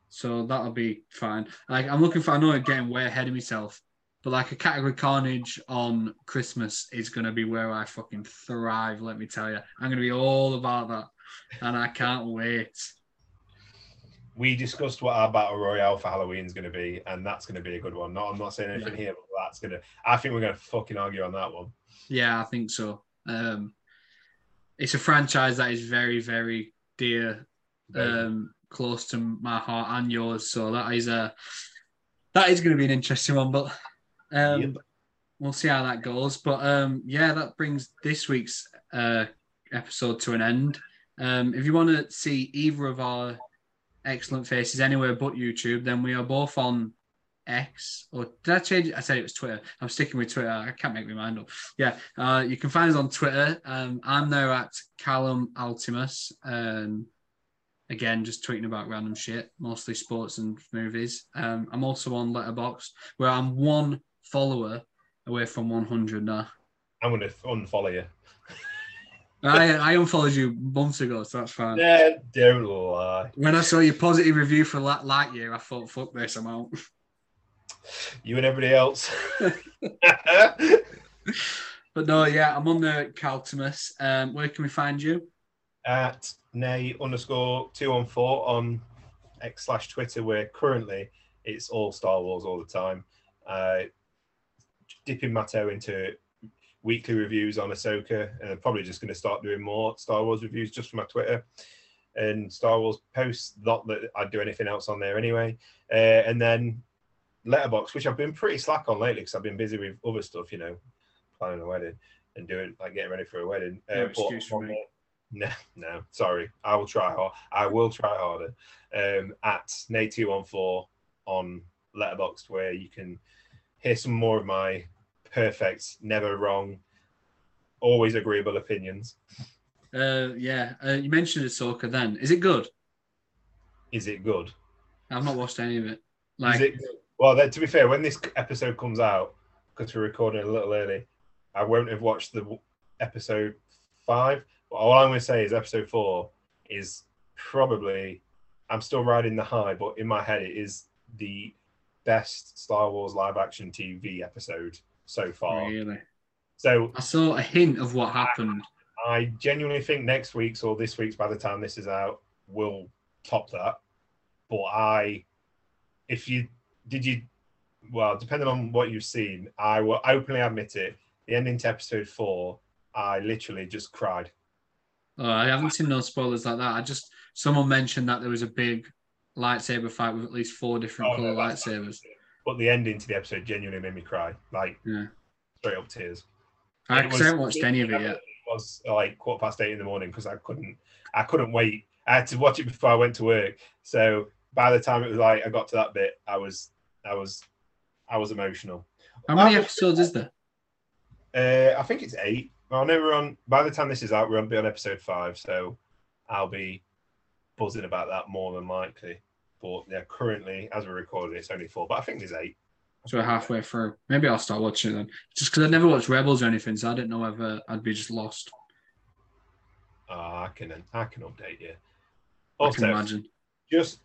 so that'll be fine. Like I'm looking for, I know I'm getting way ahead of myself, but like a category carnage on Christmas is gonna be where I fucking thrive. Let me tell you, I'm gonna be all about that, and I can't wait. We discussed what our battle royale for Halloween is going to be, and that's going to be a good one. No, I'm not saying anything Yeah. here, but that's going to. I think we're going to fucking argue on that one. Yeah, I think so. Um, it's a franchise that is very, very dear, um, close to my heart and yours. So that is a that is going to be an interesting one, but um, Yep. we'll see how that goes. But um, yeah, that brings this week's uh, episode to an end. Um, if you want to see either of our excellent faces anywhere but YouTube, then we are both on X. Or did I change it? I said it was Twitter. I'm sticking with Twitter. I can't make my mind up. Yeah, uh, you can find us on Twitter. Um, I'm there at Callum Altimus. Um, again, just tweeting about random shit, mostly sports and movies. Um, I'm also on Letterboxd, where I'm one follower away from 100 now. I'm going to unfollow you. I, I unfollowed you months ago, so that's fine. Yeah, don't lie. When I saw your positive review for La- Lightyear, I thought, fuck this, I'm out. You and everybody else. But no, yeah, I'm on the Caltimus. Um, where can we find you? At nay underscore two on on X slash Twitter, where currently it's all Star Wars all the time. Uh, dipping my toe into weekly reviews on Ahsoka, and I'm probably just going to start doing more Star Wars reviews just for my Twitter and Star Wars posts. Not that I'd do anything else on there anyway. Uh, and then Letterboxd, which I've been pretty slack on lately because I've been busy with other stuff, you know, planning a wedding and doing like getting ready for a wedding. No Uh, excuse for me. No, no, sorry. I will try hard. I will try harder. Um, at Nay214 on Letterboxd, where you can hear some more of my perfect, never wrong, always agreeable opinions. Uh, yeah, uh, you mentioned Ahsoka then. Is it good? Is it good? I've not watched any of it. Like, it? Well, then, to be fair, when this episode comes out, because we're recording a little early, I won't have watched the episode five. But all I'm going to say is episode four is probably, I'm still riding the high, but in my head, it is the best Star Wars live action TV episode so far. Really? So I saw a hint of what happened. I genuinely think next week's or this week's, by the time this is out, will top that. But I, if you did you, well, depending on what you've seen, I will openly admit it. The ending to episode four, I literally just cried. Oh, I haven't seen no spoilers like that. I just someone mentioned that there was a big lightsaber fight with at least four different Oh, color no, lightsabers. But the ending to the episode genuinely made me cry, like Yeah, straight up tears. I, was- haven't watched any of it yet. It was like quarter past eight in the morning because I couldn't, I couldn't wait. I had to watch it before I went to work. So by the time it was like I got to that bit, I was, I was, I was emotional. How many episodes is there? Uh, I think it's eight. I know we're on. By the time this is out, we're on be on episode five, so I'll be buzzing about that more than likely. But yeah, currently as we're recording, it's only four. But I think there's eight. So we're halfway through. Maybe I'll start watching it then. Just because I never watched Rebels or anything, so I didn't know whether I'd be just lost. Uh, I can, I can update you. I can imagine. just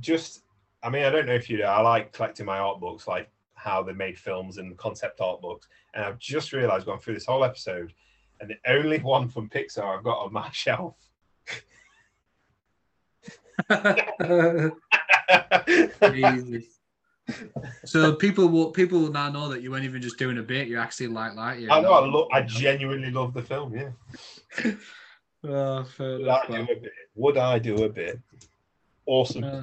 just I mean, I don't know if you know, I like collecting my art books, like how they made films and concept art books. And I've just realized going through this whole episode, and the only one from Pixar I've got on my shelf. So people will people will now know that you weren't even just doing a bit. You're actually like like you. I know, I, lo- I genuinely love the film, yeah. Oh, Would I do a bit? Would I do a bit? Awesome. Uh,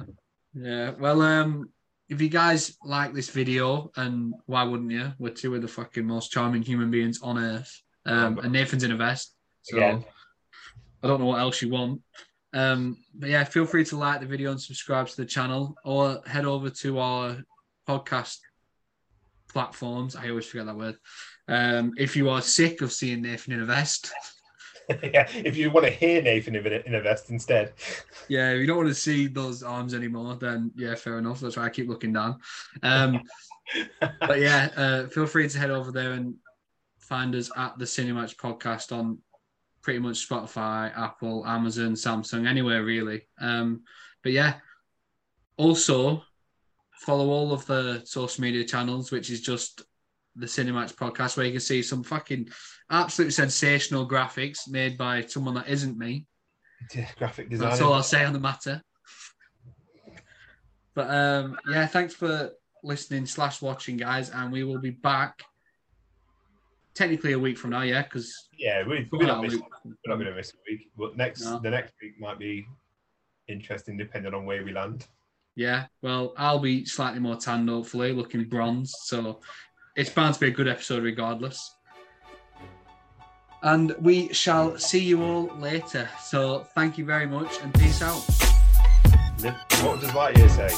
yeah. Well, um, if you guys like this video, and why wouldn't you? We're two of the fucking most charming human beings on earth. Um, and Nathan's in a vest, so Again. I don't know what else you want. Um, but yeah, feel free to like the video and subscribe to the channel, or head over to our podcast platforms. I always forget that word. Um, if you are sick of seeing Nathan in a vest, yeah, if you want to hear Nathan in a, vest instead. yeah, if you don't want to see those arms anymore, then yeah, fair enough. That's why I keep looking down. Um, but yeah, uh, feel free to head over there and find us at the Cinematch Podcast on pretty much Spotify, Apple, Amazon, Samsung, anywhere really. Um, but yeah, also follow all of the social media channels, which is just the Cinematch Podcast, where you can see some fucking absolute sensational graphics made by someone that isn't me. Graphic design. That's all I'll say on the matter. But um, yeah, thanks for listening slash watching, guys, and we will be back technically a week from now, yeah, because Yeah, we, we're not missing We're not going to miss a week, but next No. the next week might be interesting depending on where we land. yeah, well, I'll be slightly more tanned, hopefully, looking bronzed, so it's bound to be a good episode regardless. And we shall see you all later. So thank you very much and peace out. What does Lightyear say?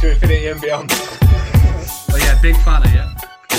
To infinity and beyond. Oh yeah, big fan of you.